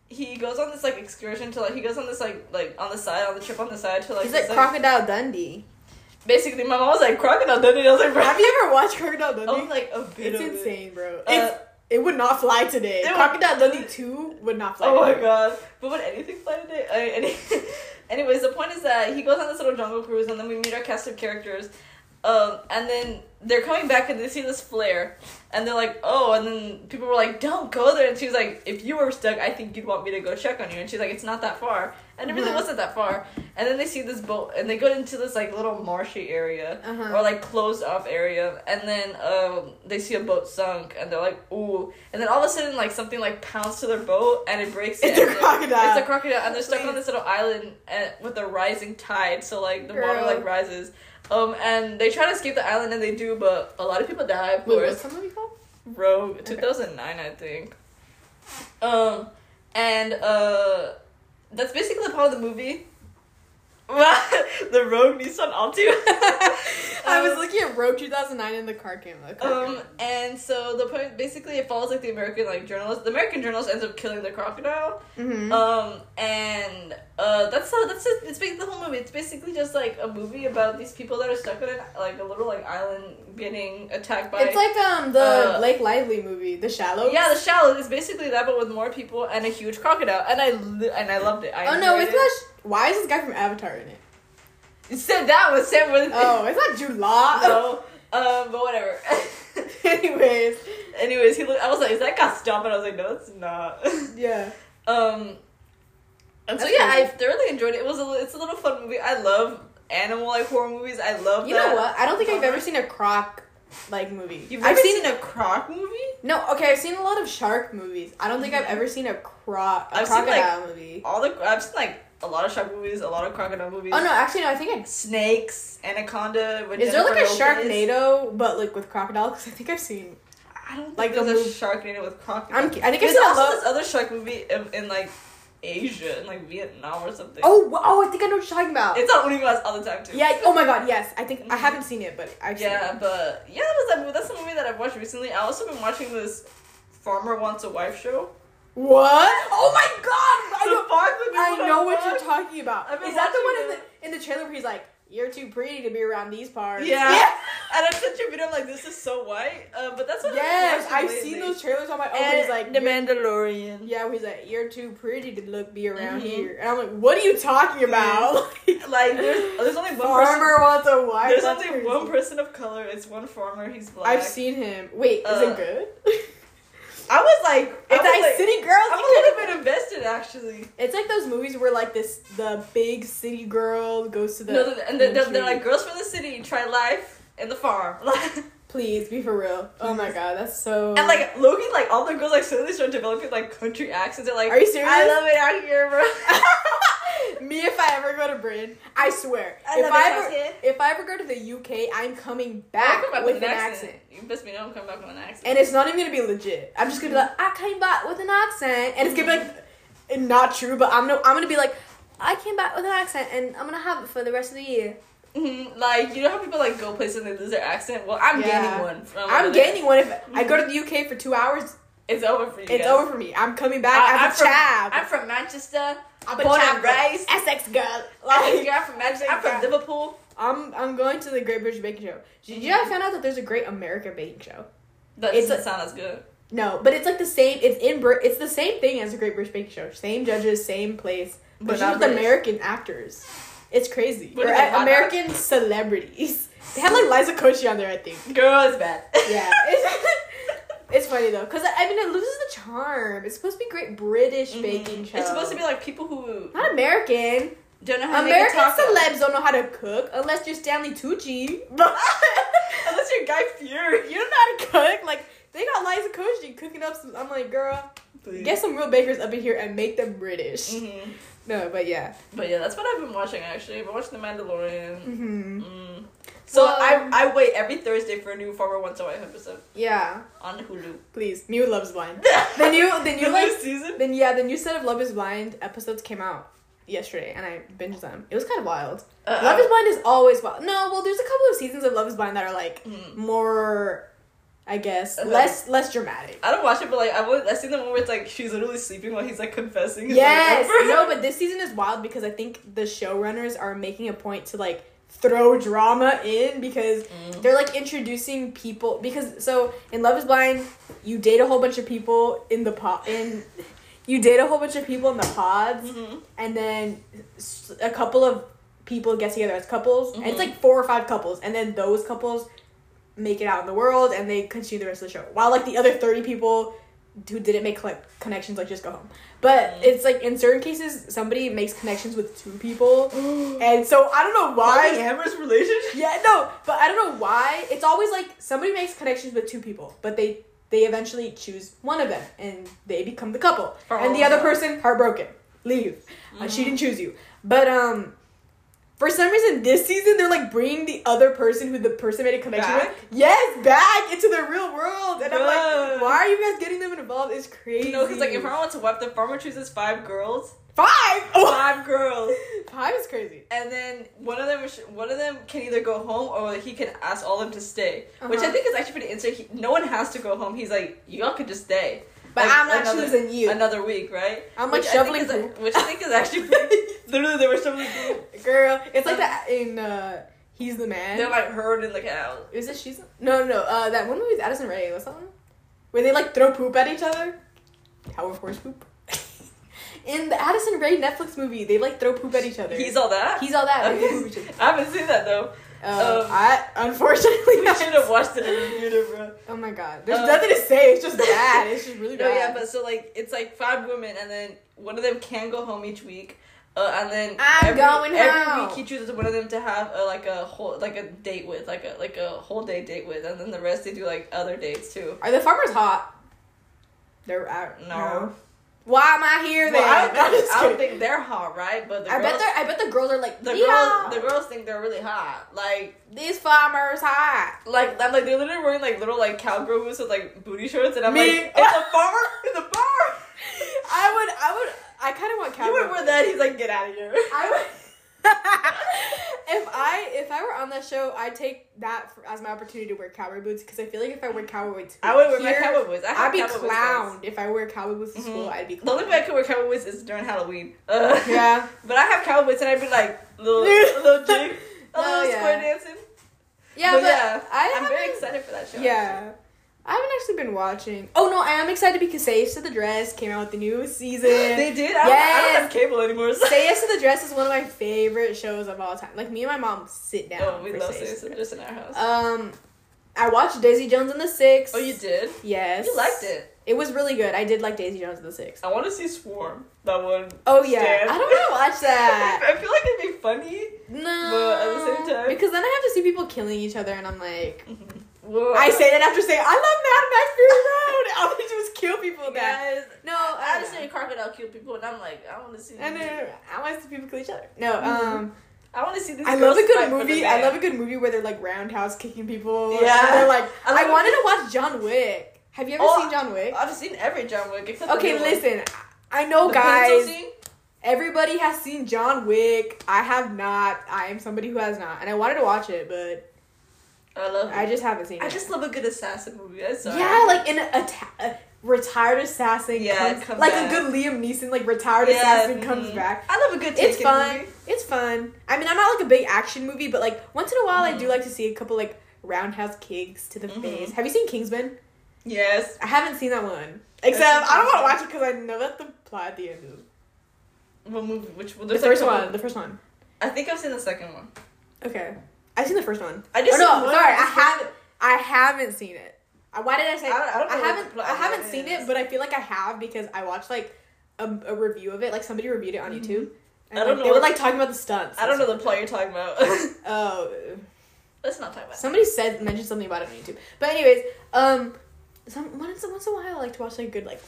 he goes on this like excursion to like he goes on this like like on the side on the trip on the side to like He's this, like Crocodile Dundee. Basically my mom was like crocodile Dundee. I was like, bro. Have you ever watched Crocodile I Dundee? was like a bit it's of it. insane, bro. Uh, it would not fly today. Crocodile Dundee two would not fly. Oh my god! But would anything fly today? I, any, [laughs] anyways, the point is that he goes on this little jungle cruise, and then we meet our cast of characters. Um, and then they're coming back, and they see this flare, and they're like, "Oh!" And then people were like, "Don't go there." And she's like, "If you were stuck, I think you'd want me to go check on you." And she's like, "It's not that far," and it really wasn't that far. And then they see this boat, and they go into this like little marshy area Uh-huh. or like closed off area, and then um, they see a boat sunk, and they're like, "Ooh!" And then all of a sudden, like something like pounds to their boat, and it breaks. It's it, a crocodile. It's a crocodile, and they're stuck on this little island and, with a rising tide, so like the water like rises. Um, and they try to escape the island, and they do, but a lot of people die. Of Wait, course, what's the movie called? Rogue, two thousand nine, I think. Um, and uh, that's basically the part of the movie. [laughs] the Rogue Nissan Altima. [laughs] I was Um, looking at Rogue 2009 and the car came. Car Um, and so the point basically it follows like the American like journalist. The American journalist ends up killing the crocodile. Mhm. Um, and uh, that's how that's it. It's basically the whole movie. It's basically just like a movie about these people that are stuck on an, like a little like island getting attacked by. it's like um the uh, Blake Lively movie, The Shallows. yeah, The Shallow is basically that, but with more people and a huge crocodile. And I and I loved it. I Oh no, it's it. not. Why is this guy from Avatar in it? You said that was Sam Worthington. Oh, it's not Jude Law. no. Um, but whatever. [laughs] Anyways, Anyways, he looked. I was like, "Is that Gaston?" And I was like, "No, it's not." [laughs] yeah. um, and so That's yeah, I thoroughly enjoyed it. It was a. It's a little fun movie. I love animal like horror movies. I love. You that. know what? I don't think I've ever seen a croc like movie. You've I've seen seen a croc movie? no. Okay, I've seen a lot of shark movies. I don't think I've ever seen a croc a I've seen, like, crocodile movie. All the I've seen like a lot of shark movies, a lot of crocodile movies. Oh no, actually no. I think I. Snakes, Anaconda. With Is there like a Jennifer. Sharknado but like with crocodile? Because I think I've seen. I don't think Like like the there's a Sharknado with crocodile. I'm, I think I've seen a also lot. this other shark movie in, in like Asia, in like Vietnam or something. Oh, oh! I think I know what you're talking about. it's on Universe all the time too. yeah. Oh my god. Yes. I think I Mhm. haven't seen it, but I've Yeah, but yeah, that was that movie. That's the movie that I've watched recently. I also been watching this Farmer Wants a Wife show. What? Oh my god! I The know. fuck, the I know was what you're talking about. I've been Is that the one watching in the in the trailer where he's like, "You're too pretty to be around these parts"? Yeah. [laughs] And I sent you a video. I'm like, this is so white. Uh, but that's what Yes, I've, I've seen those trailers on my own. And he's like, The Mandalorian. Yeah, where he's like, "You're too pretty to look be around Mhm. here," and I'm like, "What are you talking about?" [laughs] Like there's there's only one Farmer wants a wife. There's only crazy. one person of color. It's one farmer. He's black. I've seen him. Wait, is Uh, it good? [laughs] I was like, it's was like, like, City Girls. I'm a little bit invested actually. It's like those movies where like this the big city girl goes to the. no, and they're, they're, they're like girls from the city try life in the farm. [laughs] Please be for real. Oh my god, that's so. And like Logan, like all the girls like suddenly start developing like country accents. They're like, Are you serious? I love it out here, bro. [laughs] [laughs] Me, if I ever go to Britain, I swear, I if I ever, here. if I ever go to the UK, I'm coming back come back with an accent. You best me know I'm coming back with an accent. and it's not even gonna be legit. I'm just gonna be like, I came back with an accent, and it's gonna be like, not true, but I'm no, I'm gonna be like, I came back with an accent, and I'm gonna have it for the rest of the year. Mhm, Like you know how people like go places and they lose their accent. Well, I'm Yeah. gaining one. From I'm over gaining one. If I go to the UK for two hours, It's over for you. it's guys. over for me. I'm coming back I- I'm as a from- I'm from Manchester. I'm born and raised. Essex girl. Like, Like, I'm from Manchester. I'm from Liverpool. I'm I'm going to the Great British Baking Show. Did you guys find out that there's a Great American Baking Show? That doesn't a- sound as good. No, but it's like the same. It's in Brit. It's the same thing as the Great British Baking Show. Same judges, same place, but, But just with British. American actors. It's crazy. What Or is it, hot American celebrities. They have like Liza Koshy on there, I think. Girl, it's bad. Yeah, [laughs] it's, funny though, cause I mean it loses the charm. It's supposed to be great British Mhm. baking show. It's supposed to be like people who not American. don't know how to make a American celebs don't know how to cook unless you're Stanley Tucci. [laughs] [laughs] Unless you're Guy Fieri. you don't know how to cook. Like they got Liza Koshy cooking up some. I'm like, girl, Please. get some real bakers up in here and make them British. Mhm. No, but yeah. But yeah, that's what I've been watching actually. I've been watching The Mandalorian. hmm Mm. So Well- I I wait every Thursday for a new Farmer Wants a Wife episode Yeah. on Hulu. Please, new Love's Blind. [laughs] The new, the The new like, new season. then yeah, the new set of Love Is Blind episodes came out yesterday, and I binged them. It was kind of wild. Uh, Love Is Blind is always wild. No, well, there's a couple of seasons of Love Is Blind that are like Mm. more, I guess, Uh-huh. less less dramatic. I don't watch it, but like I've I've seen the one where it's like she's literally sleeping while he's like confessing. Yes, love. [laughs] no, but this season is wild because I think the showrunners are making a point to like throw drama in because Mm. they're like introducing people because so in Love Is Blind you date a whole bunch of people in the pod in you date a whole bunch of people in the pods Mhm. and then a couple of people get together as couples and it's Mhm. like four or five couples and then those couples make it out in the world and they continue the rest of the show while like the other 30 people who didn't make like connections like just go home but Mhm. it's like in certain cases somebody makes connections with two people [gasps] and so i don't know why Polyamorous relationship. [laughs] yeah, no, but I don't know why. It's always like somebody makes connections with two people, but they they eventually choose one of them and they become the couple. And the other Oh. person heartbroken, leave. Uh, she Mhm. didn't choose you. But um for some reason this season they're like bringing the other person who the person made a connection Back? with. Yes, back into the real world. And I'm like, why are you guys getting them involved? It's crazy. You know, because like if I want to wife, the farmer chooses five girls. five. [laughs] Five girls. five is crazy. And then one of them, one of them can either go home or he can ask all of them to stay, which I Uh-huh. think is actually pretty interesting. He, no one has to go home. He's like, y'all could just stay. But Like, I'm not another- choosing you. Another week, right? I'm like Which I shoveling is- which I think is actually [laughs] pretty. literally, they were shoveling poop. Girl, it's like that in uh He's the Man. They're like herding the cows. Is it she's no no no uh that one movie with Addison Rae what's something? Where they like throw poop at each other? Tower of Horse poop. [laughs] In the Addison Rae Netflix movie, they like throw poop at each other. He's all that. He's all that. and they poop each other. I haven't seen that though. Uh, Um, I unfortunately We should have watched it and reviewed it, bro. Oh my god, there's Um, nothing to say. It's just bad. It's just really [laughs] No, bad. yeah, but so like it's like five women, and then one of them can go home each week. Uh, and then I'm every, going every home. week he chooses one of them to have a, like a whole like a date with like a like a whole day date with, and then the rest they do like other dates too. Are the farmers hot? They're out. No. Why am I here then? Well, I, don't think, don't think they're hot, right? But the I girls, bet they're. I bet the girls are like the yeah, girls the girls think they're really hot. Like These farmers hot. like I'm like they're literally wearing like little like cowgirl boots with like booty shorts, and I'm Me? like it's a farmer in the bar. I would. I would. I kind of want cowgirl. You would wear that. He's like get out of here. I would. If I if I were on that show, I'd take that for, as my opportunity to wear cowboy boots because I feel like if I wear cowboy boots, I would wear my cowboy boots. I I'd be boots, clowned guys. if I wear cowboy boots to school. Mhm. I'd be The only way I could wear cowboy boots is during Halloween. Uh, Yeah. [laughs] But I have cowboy boots and I'd be like little [laughs] little jig, a Oh, little yeah. square dancing. Yeah, but, but, yeah, I I'm very excited for that show. Yeah. I haven't actually been watching. Oh no, I am excited because Say Yes to the Dress came out with the new season. [gasps] They did. I, don't, I don't have cable anymore. So. Say Yes to the Dress is one of my favorite shows of all time. Like me and my mom sit down. Oh, we for love Say Yes to the Yes in our house. Um, I watched Daisy Jones and the Six. oh, you did? Yes. You liked it. It was really good. I did like Daisy Jones and the Six. I want to see Swarm. That one. Oh yeah, Stan. I don't want to watch [laughs] that. I feel like it'd be funny. No, But at the same time- because then I have to see people killing each other, and I'm like, Well, I say that after saying I love Mad Max Fury Road. All they do is kill people. That guys. no, I seen a crocodile kill people, and I'm like, I want to see. I know. I want to see people kill each other. No, Mhm. um, I want to see this. I love a good fight for the movie. I love a good movie where they're like roundhouse kicking people. Yeah. they're like. [laughs] I I, wanted to watch John Wick. Have you ever Oh, seen John Wick? I've seen every John Wick Okay, new one. listen. I know, The guys. Everybody has seen John Wick. I have not. I am somebody who has not, and I wanted to watch it, but I love. I just haven't seen it. I it. just love a good assassin movie. I'm sorry. yeah, like in a, ta- a retired assassin. Yeah, comes, come like back. a good Liam Neeson, like retired Yeah, assassin comes mhm. back. I love a good. It's fun. Movie. It's fun. I mean, I'm not like a big action movie, but like once in a while, I do Mhm. like to see a couple like roundhouse kicks to the Mhm. face. Have you seen Kingsman? Yes. I haven't seen that one. Except I don't want to watch it because I know that the plot at the end is What movie? Which one? the first one. The first one. I think I've seen the second one. Okay, I've seen the first one. I just Oh, no, one, sorry, I I haven't. I haven't seen it. Uh, Why did I say? I don't- I don't know haven't. I haven't is. seen it, but I feel like I have because I watched like a, a review of it. Like somebody reviewed it on Mhm. YouTube. And, I don't like, know They were like talking about the stunts. I don't know the plot you're talking about. [laughs] Oh, Let's not talk about. it. somebody said mentioned something about it on YouTube. But anyways, um, some once once in a while I like to watch like good like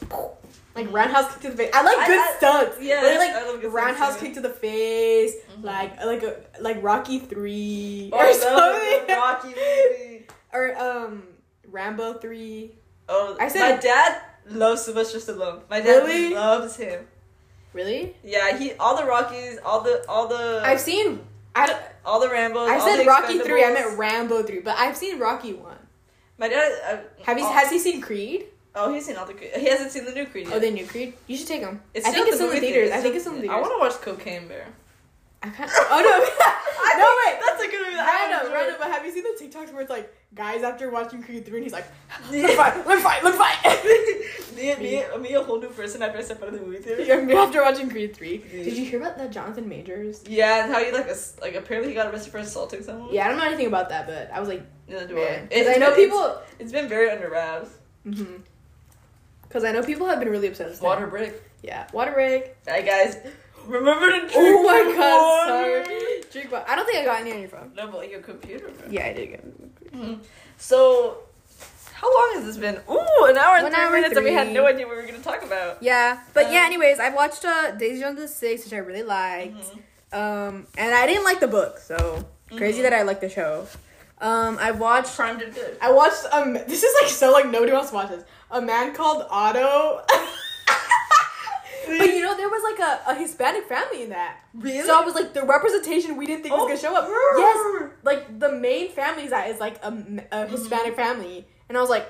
like roundhouse kick to the face. I like good I- stunts. yes, Where they, like roundhouse kick to the face, Mhm. like like a like Rocky three Oh, or I love the something, [laughs] Rocky movie. or um Rambo three. Oh, I said- my dad loves Sylvester Stallone. My dad Really? loves him. Really? Yeah, he all the Rockies, all the all the I've seen. I, all the Rambo. I said Rocky three. I meant Rambo three, but I've seen Rocky one. My dad. Uh, Have you? all- Has he seen Creed? Oh, he's seen all the Creed. He hasn't seen the new Creed yet. Oh, the new Creed. You should take him. It's I think it's in the movie theaters. I think it's in the theaters. I want to watch Cocaine Bear. I can't. Oh no! [laughs] no wait. That's a good I Random, random. But have you seen the TikToks where it's like guys after watching Creed three and he's like, [laughs] let's fight, let's fight, let's fight. [laughs] me, me, me, a whole new person after I step out of the movie theater. Yeah, after watching Creed three. Did you hear about that Jonathan Majors? Yeah, and how you like like apparently he got arrested for assaulting someone. Yeah, I don't know anything about that, but I was like, Neither do yeah, I. because I know been- people. It's, it's been very under wraps. Mm-hmm. Because I know people have been really upset. with Water break. Yeah, water break. Hey guys, remember to drink Oh my your god, water. sorry. Drink water. I don't think I got any on your phone. No, but like your computer. Bro. Yeah, I did get. Mhm. So, how long has this been? Ooh, an hour and One three hour minutes, and we had no idea what we were gonna talk about. Yeah, but yeah. Um, Anyways, I've watched uh, Daisy Jones and the Six, which I really liked. Mhm. Um, and I didn't like the book, so crazy Mhm. that I like the show. Um, I watched. Prime did good. I watched. Um, this is like so like nobody wants to watch this. A man called Otto. [laughs] but you know there was like a, a Hispanic family in that. Really? So I was like the representation we didn't think was Oh, gonna show up. brr. Yes, like the main family that is like a Hispanic family, and I was like,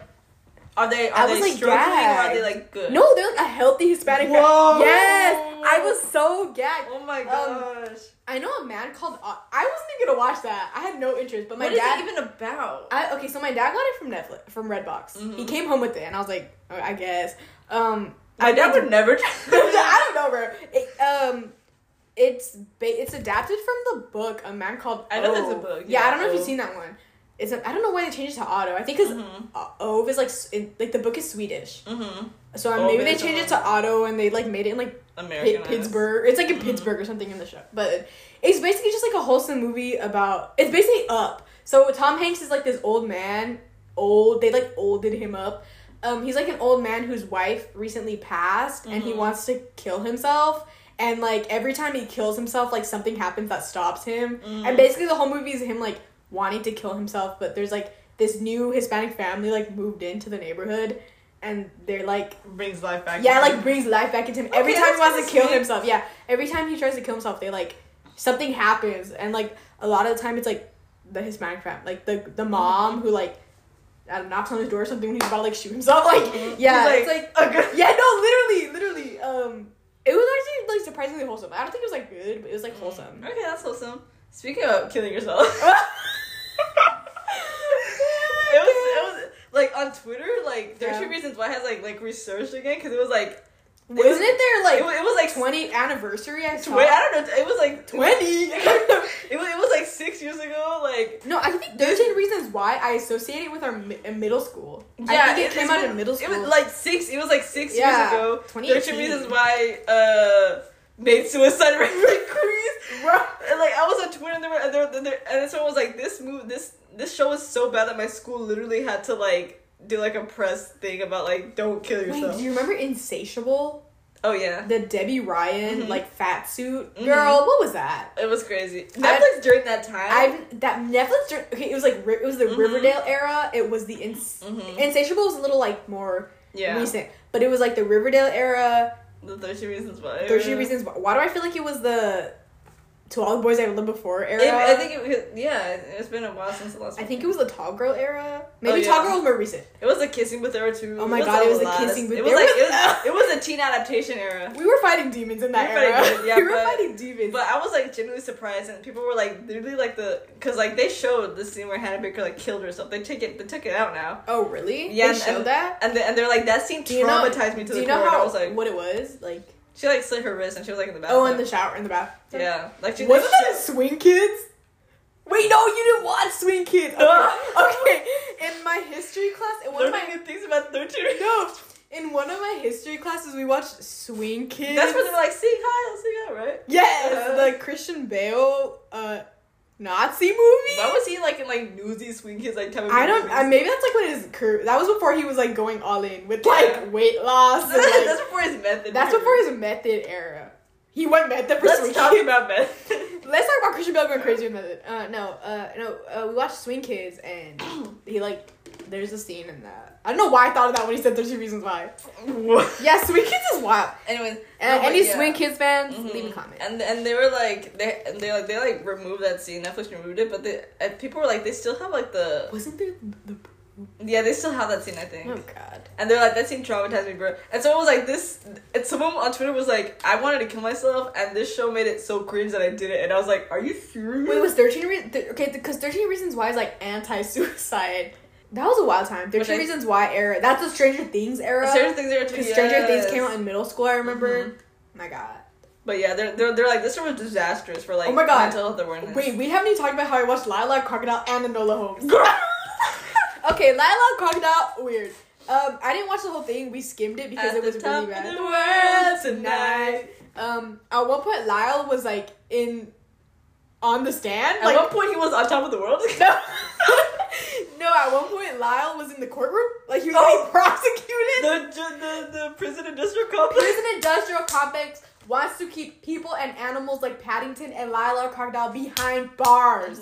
Are they? Are I they was, like, struggling or are they like good? no, they're like a healthy Hispanic family. Whoa. Yes, I was so gagged. Oh my Um, gosh. I know a man called. O- I wasn't even gonna watch that. I had no interest, but my what is dad. it even about? I, okay, so my dad got it from Netflix, from Redbox. He Mhm. came home with it, and I was like, oh, I guess. Um, My dad would never. [laughs] [laughs] I don't know, bro. It, um, it's ba- it's adapted from the book A Man Called. I know there's a book, Yeah, yeah, I don't know if you've seen that one. It's I don't know why they changed it to Otto. I think because Mhm. uh, Ove is like in, like the book is Swedish, Mm-hmm. so um, maybe they changed it to Otto and they like made it in like Pittsburgh. It's like in Mhm. Pittsburgh or something in the show. But it's basically just like a wholesome movie about. It's basically up. So Tom Hanks is like this old man. Old. They like olded him up. Um, he's like an old man whose wife recently passed, and he Mhm. wants to kill himself. And like every time he kills himself, like something happens that stops him. Mm. And basically the whole movie is him like wanting to kill himself, but there's like this new Hispanic family like moved into the neighborhood, and they're like brings life back. yeah, like brings life back into him. Every time he wants to kill sweet. himself, yeah. Every time he tries to kill himself, they like something happens, and like a lot of the time it's like the Hispanic family, like the the mom who like I knocks on his door or something when he's about to like shoot himself. [laughs] Like Mhm. yeah, He's it's like a [laughs] good. yeah, no, literally, literally. Um, it was actually like surprisingly wholesome. I don't think it was like good, but it was like wholesome. Okay, that's wholesome. Speaking of killing yourself, [laughs] it was it was like on Twitter, like there's Yeah. two reasons why I has like like researched again because it was like Wasn't it their it, like was, it was like twenty anniversary? I I don't know. It was like Twenty. [laughs] it was it was like six years ago. Like No, I think 13 Reasons Why I associate it with our mi- middle school. yeah, I think it, came out in middle school. It was like six. It was like six Yeah, years ago. 2018. Thirteen reasons why uh made suicide rate increase. Bro. And like I was on Twitter and there were and, there, and, there, and was like, "This move, this this show was so bad that my school literally had to like do like a press thing about like don't kill yourself. Wait, yourself." do you remember Insatiable? oh yeah, The Debby Ryan Mhm. like fat suit Mhm. girl. What was that? it was crazy. Netflix during that time. I've that Netflix. dur- Okay, it was like it was the Mhm. Riverdale era. It was the ins- Mhm. Insatiable was a little like more yeah, recent, but it was like the Riverdale era. the thirteen reasons why. Thirteen Reasons. Why Why do I feel like it was the To All the Boys I've Lived Before era? It, I think it, was, yeah, it's been a while since the last. I think it was the Tall Girl era. Oh, Maybe Oh, Tall yeah. Girl was more recent. it was the kissing booth era too. Oh my God, it was a the kissing booth- It was like was- it was, [laughs] it was a teen adaptation era. We were fighting demons in that We era. demons, yeah, [laughs] we were but- fighting demons. But I was like genuinely surprised, and people were like literally like the because like they showed the scene where Hannah Baker like killed herself. They took it, they took it out now, oh really? Yeah, They and- showed and- that. and they, and they're like that scene Do you know- traumatized me to Do the you core. I was like, what it was like? She like slit her wrist and she was like in the bathroom. Oh, in the shower, in the bath. yeah, like she Wasn't they that Swing Kids? Wait, no, you didn't watch Swing Kids. [laughs] Okay, okay. In my history class, in one of my things about thirteen. no, in one of my history classes, we watched Swing Kids. That's where they're like sing high, sing out, right? yes, Uh, the Christian Bale uh Nazi movie. Why was he like in like newsy swing kids like of I don't. Uh, maybe that's like when his career. That was before he was like going all in with Yeah. like weight loss. [laughs] And, like, that's before his method. That's period. before his method era. He went method for Let's Swing talk Kids. [laughs] about method. Let's talk about Christian Bale going crazy with method. Uh, no, uh, no. Uh, we watched Swing Kids and [clears throat] he like. There's a scene in that. I don't know why I thought of that when he said 13 Reasons Why. What? Yeah, Swing Kids is wild. Anyways, And no, any yeah. Swing Kids fans, Mhm. leave a comment. And and they were like they and they like they like removed that scene. Netflix removed it, but they and people were like they still have like the Wasn't there the? yeah they still have that scene I think. Oh God. And they're like that scene traumatized me, bro. And so it was like this. And someone on Twitter was like, I wanted to kill myself, and this show made it so cringe that I did it. And I was like, Are you serious? Wait, was 13 Reasons? Th- okay, because 13 Reasons Why is like anti-suicide. That was a wild time. 13 Which I- Reasons Why era. That's the Stranger Things era. Stranger Things too. Because Stranger Things came out in middle school. I remember. Mhm. My God. But yeah, they're they're, they're like this one was disastrous for like Oh my God. mental health awareness. Wait, we haven't even talked about how I watched Lila Crocodile and Enola Holmes. [laughs] Okay, Lila Crocodile, weird. Um, I didn't watch the whole thing. We skimmed it because At it was the top really of bad. the world tonight. Um, at one point, Lyle was like in on the stand. At Like one point, he was on top of the world. [laughs] no, [laughs] [laughs] no. At one point, Lyle was in the courtroom. Like he was Oh. being [laughs] prosecuted. the, the the prison industrial complex. Prison industrial complex wants to keep people and animals like Paddington and Lila Crocodile behind bars.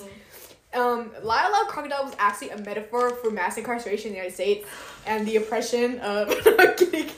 Um, Lila Crocodile was actually a metaphor for mass incarceration in the United States and the oppression of. [laughs]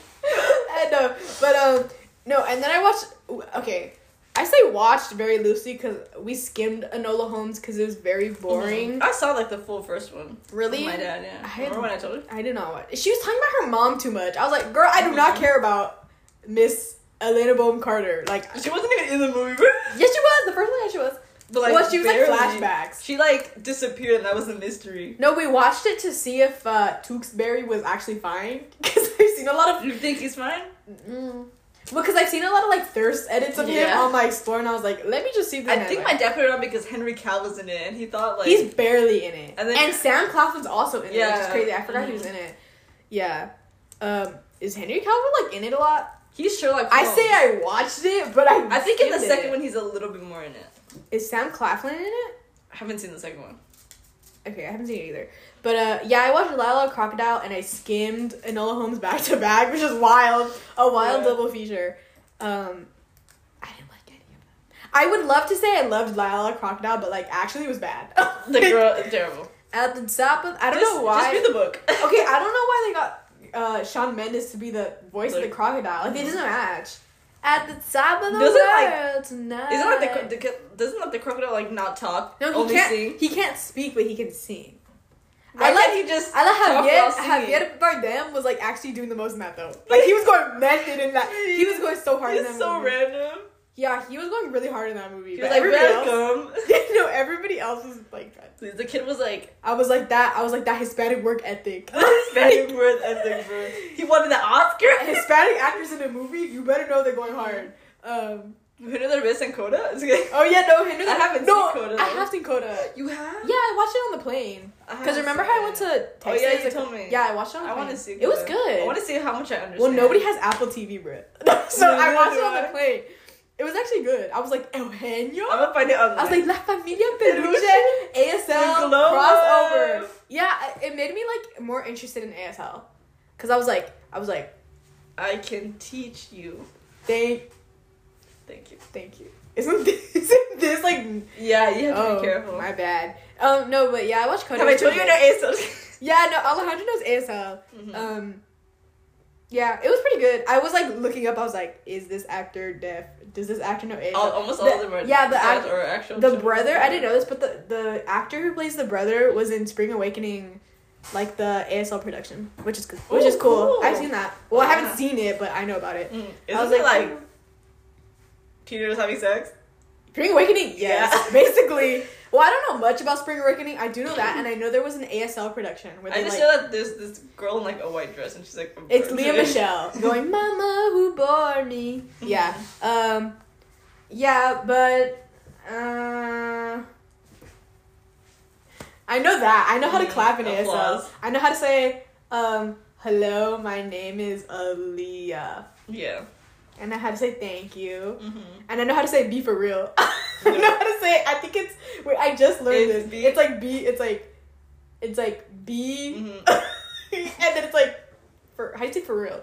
And, uh, but um, no, and then I watched. Okay, I say watched very loosely because we skimmed Enola Holmes because it was very boring. I saw like the full first one. Really? My dad, yeah. I Remember when I told you? I did not watch. She was talking about her mom too much. I was like, girl, I do not Mhm. care about Miss Elena Bonham Carter. Like, She wasn't even in the movie, [laughs] yes, she was. The first one, yeah, she was. But like, well, she was barely. like flashbacks. She like disappeared, and that was a mystery. No, we watched it to see if uh, Tewkesbury was actually fine [laughs] because I've seen a lot of. You think he's fine? Mm, Because I've seen a lot of like thirst edits of him on my explore, and I was like, let me just see. the I think my dad put it on because Henry Cavill's in it, and he thought like he's barely in it, And and, Sam Claflin's also in it, which is crazy. I forgot he was Mhm. in it. Yeah. Um, is Henry Cavill like in it a lot? he's Sherlock. I say I watched it, but I I think in the second it. one he's a little bit more in it. is Sam Claflin in it. I haven't seen the second one. Okay, I haven't seen it either. But uh, yeah, I watched Lila Crocodile and I skimmed Enola Holmes back to back, which is wild. A wild Yeah. double feature. Um, I didn't like any of them. I would love to say I loved Lila Crocodile, but like actually it was bad. [laughs] The girl is terrible. At the top of I don't just, know why. Just read the book. okay, I [laughs] don't know why they got uh, Shawn Mendes to be the voice of the crocodile. Like, it doesn't match. At the top of the Doesn't, like- tonight. Isn't like the, the doesn't like the crocodile like not talk? no, he only can't. sing. He can't speak, but he can sing. Why I like- he just I like Javier. Javier Bardem was like actually doing the most that though. Like he was going method in that. He was going so hard in that so movie. random. Yeah, he was going really hard in that movie. He was like everybody else, [laughs] no, everybody else was like. the kid was like I was like that. I was like that Hispanic work ethic. [laughs] Hispanic [laughs] word ethic, bro. He wanted the Oscar. Hispanic actors in a movie, you better know they're going hard. Um. Henry Derbez and Coda. Oh yeah, no, Henry. I haven't no, seen Coda, I have seen Coda. You have? Yeah, I watched it on the plane. Because remember how I went to Texas? Oh yeah, you like- told me. Yeah, I watched it on the I plane. want to see. It was good. I want to see how much I understand. Well, nobody has Apple TV, bro. so No, I watched no, it on the plane. It was actually good. I was like, Eugenio? I'm gonna find it online. I was like, La Familia [laughs] Peluche ASL crossover. Yeah, it made me like more interested in ASL. Cause I was like, I was like, I can teach you. thank, Thank you. thank you. Isn't this, [laughs] isn't this like? Yeah, you have to oh, be careful. my bad. Um, no, but yeah, I watched Coda. Have I told you no. ASL? [laughs] Yeah, no, Alejandro knows ASL. Mhm. Um, yeah, it was pretty good. I was like looking up. I was like, is this actor deaf? Does this actor know ASL? All, almost all The- of them are. yeah, the dead act- or actual. the brother i didn't know this but the, the actor who plays the brother was in spring awakening like the asl production which is which Ooh, is cool. cool. i've seen that well i haven't seen it but i know about it Mm. I Isn't was it like, like teenagers having sex? spring awakening yes Yeah. [laughs] basically well i don't know much about spring awakening i do know that and i know there was an asl production where I just like know that there's this girl in like a white dress and she's like. it's lea michele [laughs] going mama who bore me yeah um yeah but uh I know that. I know how to Mm, clap in ASL. I know how to say, um, hello, my name is Aaliyah. Yeah. And I know how to say thank you. Mm-hmm. And I know how to say be for real. [laughs] I know how to say I think it's wait, I just learned It's this. be- It's like be it's like it's like be Mhm. [laughs] and then it's like for how do you say for real?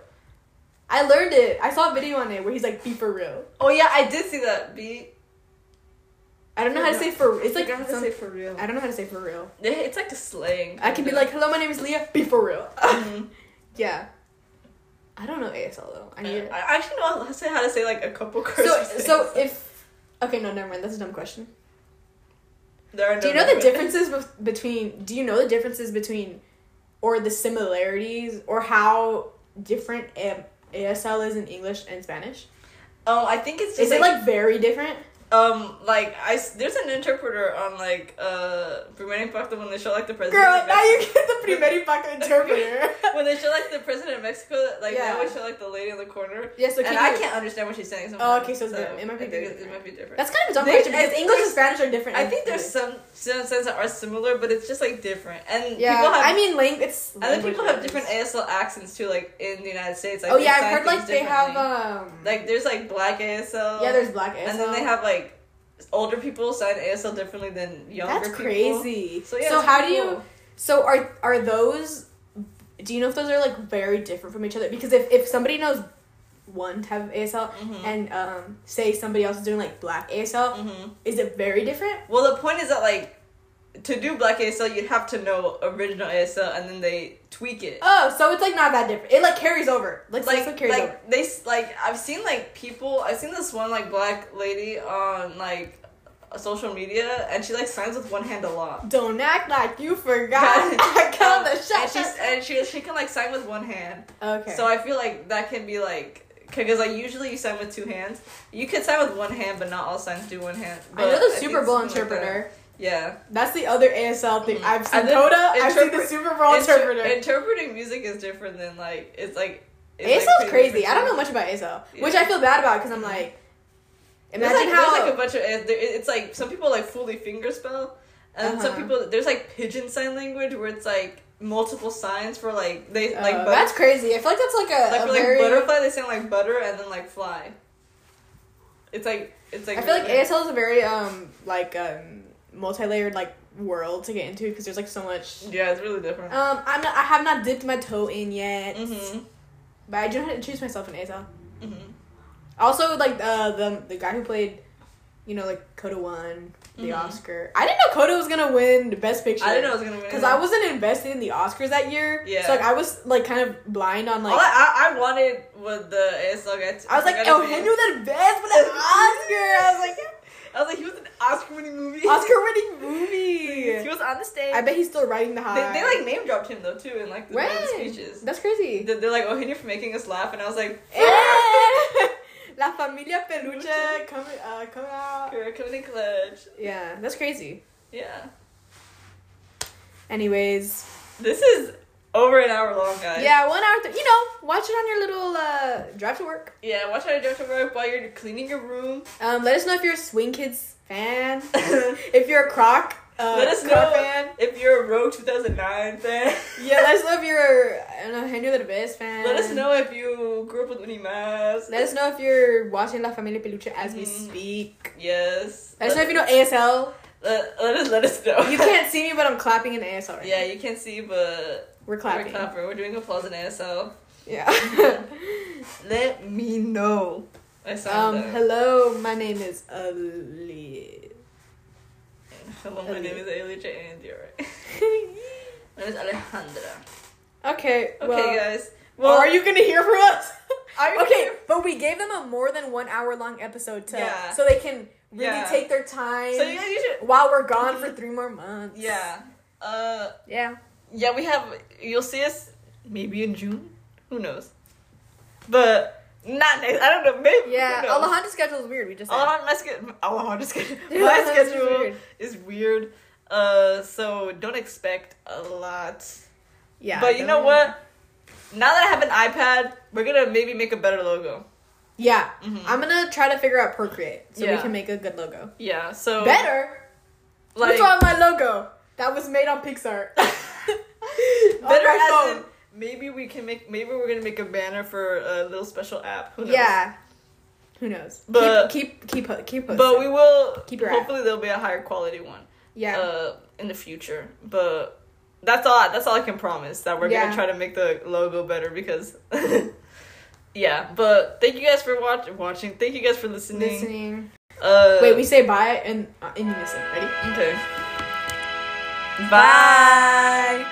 I learned it. I saw a video on it where he's like be for real. Oh yeah, I did see that. Be. I don't know how to say for it's like I have to say for real. I don't know how to say for real. It's like a slang. I can be like, hello, my name is Leah, be for real. Mhm. [laughs] yeah. I don't know ASL though. I need uh, it. I actually know how to say how to say like a couple curses. So so if okay no never mind that's a dumb question. there are no Do you know the differences bef- between? Do you know the differences between, or the similarities, or how different A- ASL is in English and Spanish? Oh, I think it's just Is it like very different? Um like I there's an interpreter on like uh Primer Impacto when they show like the president. Girl, now you get the primer impacto interpreter. [laughs] when they show like the president of Mexico, like Yeah. they always show like the lady in the corner, yeah, so and I can't understand what she's saying. Oh, okay, so it's different. It might be very it, different. might be different. That's kind of a dumb question because English and Spanish are different. I think there's some some sense that are similar, but it's just like different. And Yeah, people have, I mean, lang- it's. and then people have different ASL accents too, like in the United States. Like oh yeah, I've heard like they have um. like there's like black ASL. yeah, there's black ASL. and then they have like older people sign ASL differently than younger That's people. crazy. So yeah, so how do pretty you? So are are those? Do you know if those are like very different from each other? Because if if somebody knows one type of ASL Mhm. and um say somebody else is doing like black ASL, Mhm. is it very different? Well, the point is that like to do black ASL, you'd have to know original ASL, and then they tweak it. Oh, so it's like not that different. It like carries over. Like like, like carries over. they like I've seen like people. I've seen this one like black lady on like social media, and she like signs with one hand a lot. Don't act like you forgot. I got the and she's and she she can like sign with one hand. okay. So I feel like that can be like. Because like usually you sign with two hands, you could sign with one hand, but not all signs do one hand. I know the Super Bowl something like interpreter. Yeah, That's the other ASL thing. Mhm. I've seen Coda. I've seen the Super Bowl Inter- interpreter. interpreting music is different than like it's like is, like, ASL's pretty crazy. I don't know much about ASL, which I feel bad about because I'm like, There's imagine like, how there's like a bunch of it's like some people like fully finger spell, and some Uh-huh. people there's like pidgin sign language where it's like multiple signs for like they uh, like butter- that's crazy. I feel like that's like a, like a for like very. butterfly they sound like butter and then like fly. It's like it's like I feel like ASL is a very um like um multi-layered like world to get into because there's like so much. Yeah, it's really different. Um, I'm not. I have not dipped my toe in yet, mm-hmm. but I do know how to choose myself in ASL. Mm-hmm. Also, like uh, the the guy who played, you know, like Coda won the Mhm. Oscar. I didn't know Coda was gonna win the Best Picture. I didn't know it was gonna win because I wasn't invested in the Oscars that year. Yeah. So like I was like kind of blind on like. I, I, I wanted was the ASL guy. To, I was like, oh, see- Eugenio Derbez for the Oscar. I was like, I was like, he was an Oscar-winning movie. [laughs] Oscar-winning movie. he was on the stage. I bet he's still riding the high. they, they like name dropped him though too in like the, the speeches. That's crazy. They're, they're like, oh, Henry for making us laugh, and I was like, Eh! [laughs] La familia peluche coming uh coming out. "You're coming in clutch. Yeah, that's crazy. Yeah. Anyways, This is over an hour long, guys. yeah, one hour. Th- you know, watch it on your little uh drive to work. Yeah, watch how to drive to work while you're cleaning your room. Um, let us know if you're a Swing Kids fan. [laughs] if you're a Croc, uh, Let us know fan. if you're a Rogue 2009 fan. [laughs] Yeah, let us know if you're I don't know Henry Derbez fan. Let us know if you grew up with Winnie Mouse. Let us know if you're watching La Familia Peluche as we Mhm. speak. Yes. Let us know if you know ASL. Let, let us let us know. You can't see me, but I'm clapping in ASL right yeah, now. you can't see, but We're clapping. we're clapping. We're doing applause in ASL. Yeah. [laughs] Let me know. I sound um. Hello, my name is Ali. Hello, my name is Alicia and you're right. [laughs] My name is Alejandra. okay. Okay, well, guys. Well, are you gonna hear from us? [laughs] Are you okay, but we gave them a more than one hour long episode to Yeah. so they can really Yeah. take their time So you guys, you should. while we're gone for three more months. Yeah. Uh. Yeah. Yeah, we have. You'll see us maybe in June. Who knows? But not next. I don't know. Maybe. Yeah. Alejandra's schedule is weird. We just my [laughs] schedule. Alejandro's schedule. My schedule weird. is weird. Uh, so don't expect a lot. Yeah. but you know what? Now that I have an iPad, we're gonna maybe make a better logo. Yeah. Mhm. I'm gonna try to figure out Procreate so we can make a good logo. Yeah. So Better. Like What's on my logo? That was made on PicsArt. [laughs] [laughs] better as phone. in maybe we can make. Maybe we're gonna make a banner for a little special app. Who knows? Yeah. Who knows? But- keep keep keep keep posted. But we will. Keep your hopefully, there'll be a higher quality one. yeah. uh, in the future. But that's all. That's all I can promise. That we're Yeah. gonna try to make the logo better because. [laughs] yeah, but thank you guys for watch- watching. Thank you guys for listening. Listening. Uh, Wait, we say bye and uh, and you listen. Ready? okay. Bye.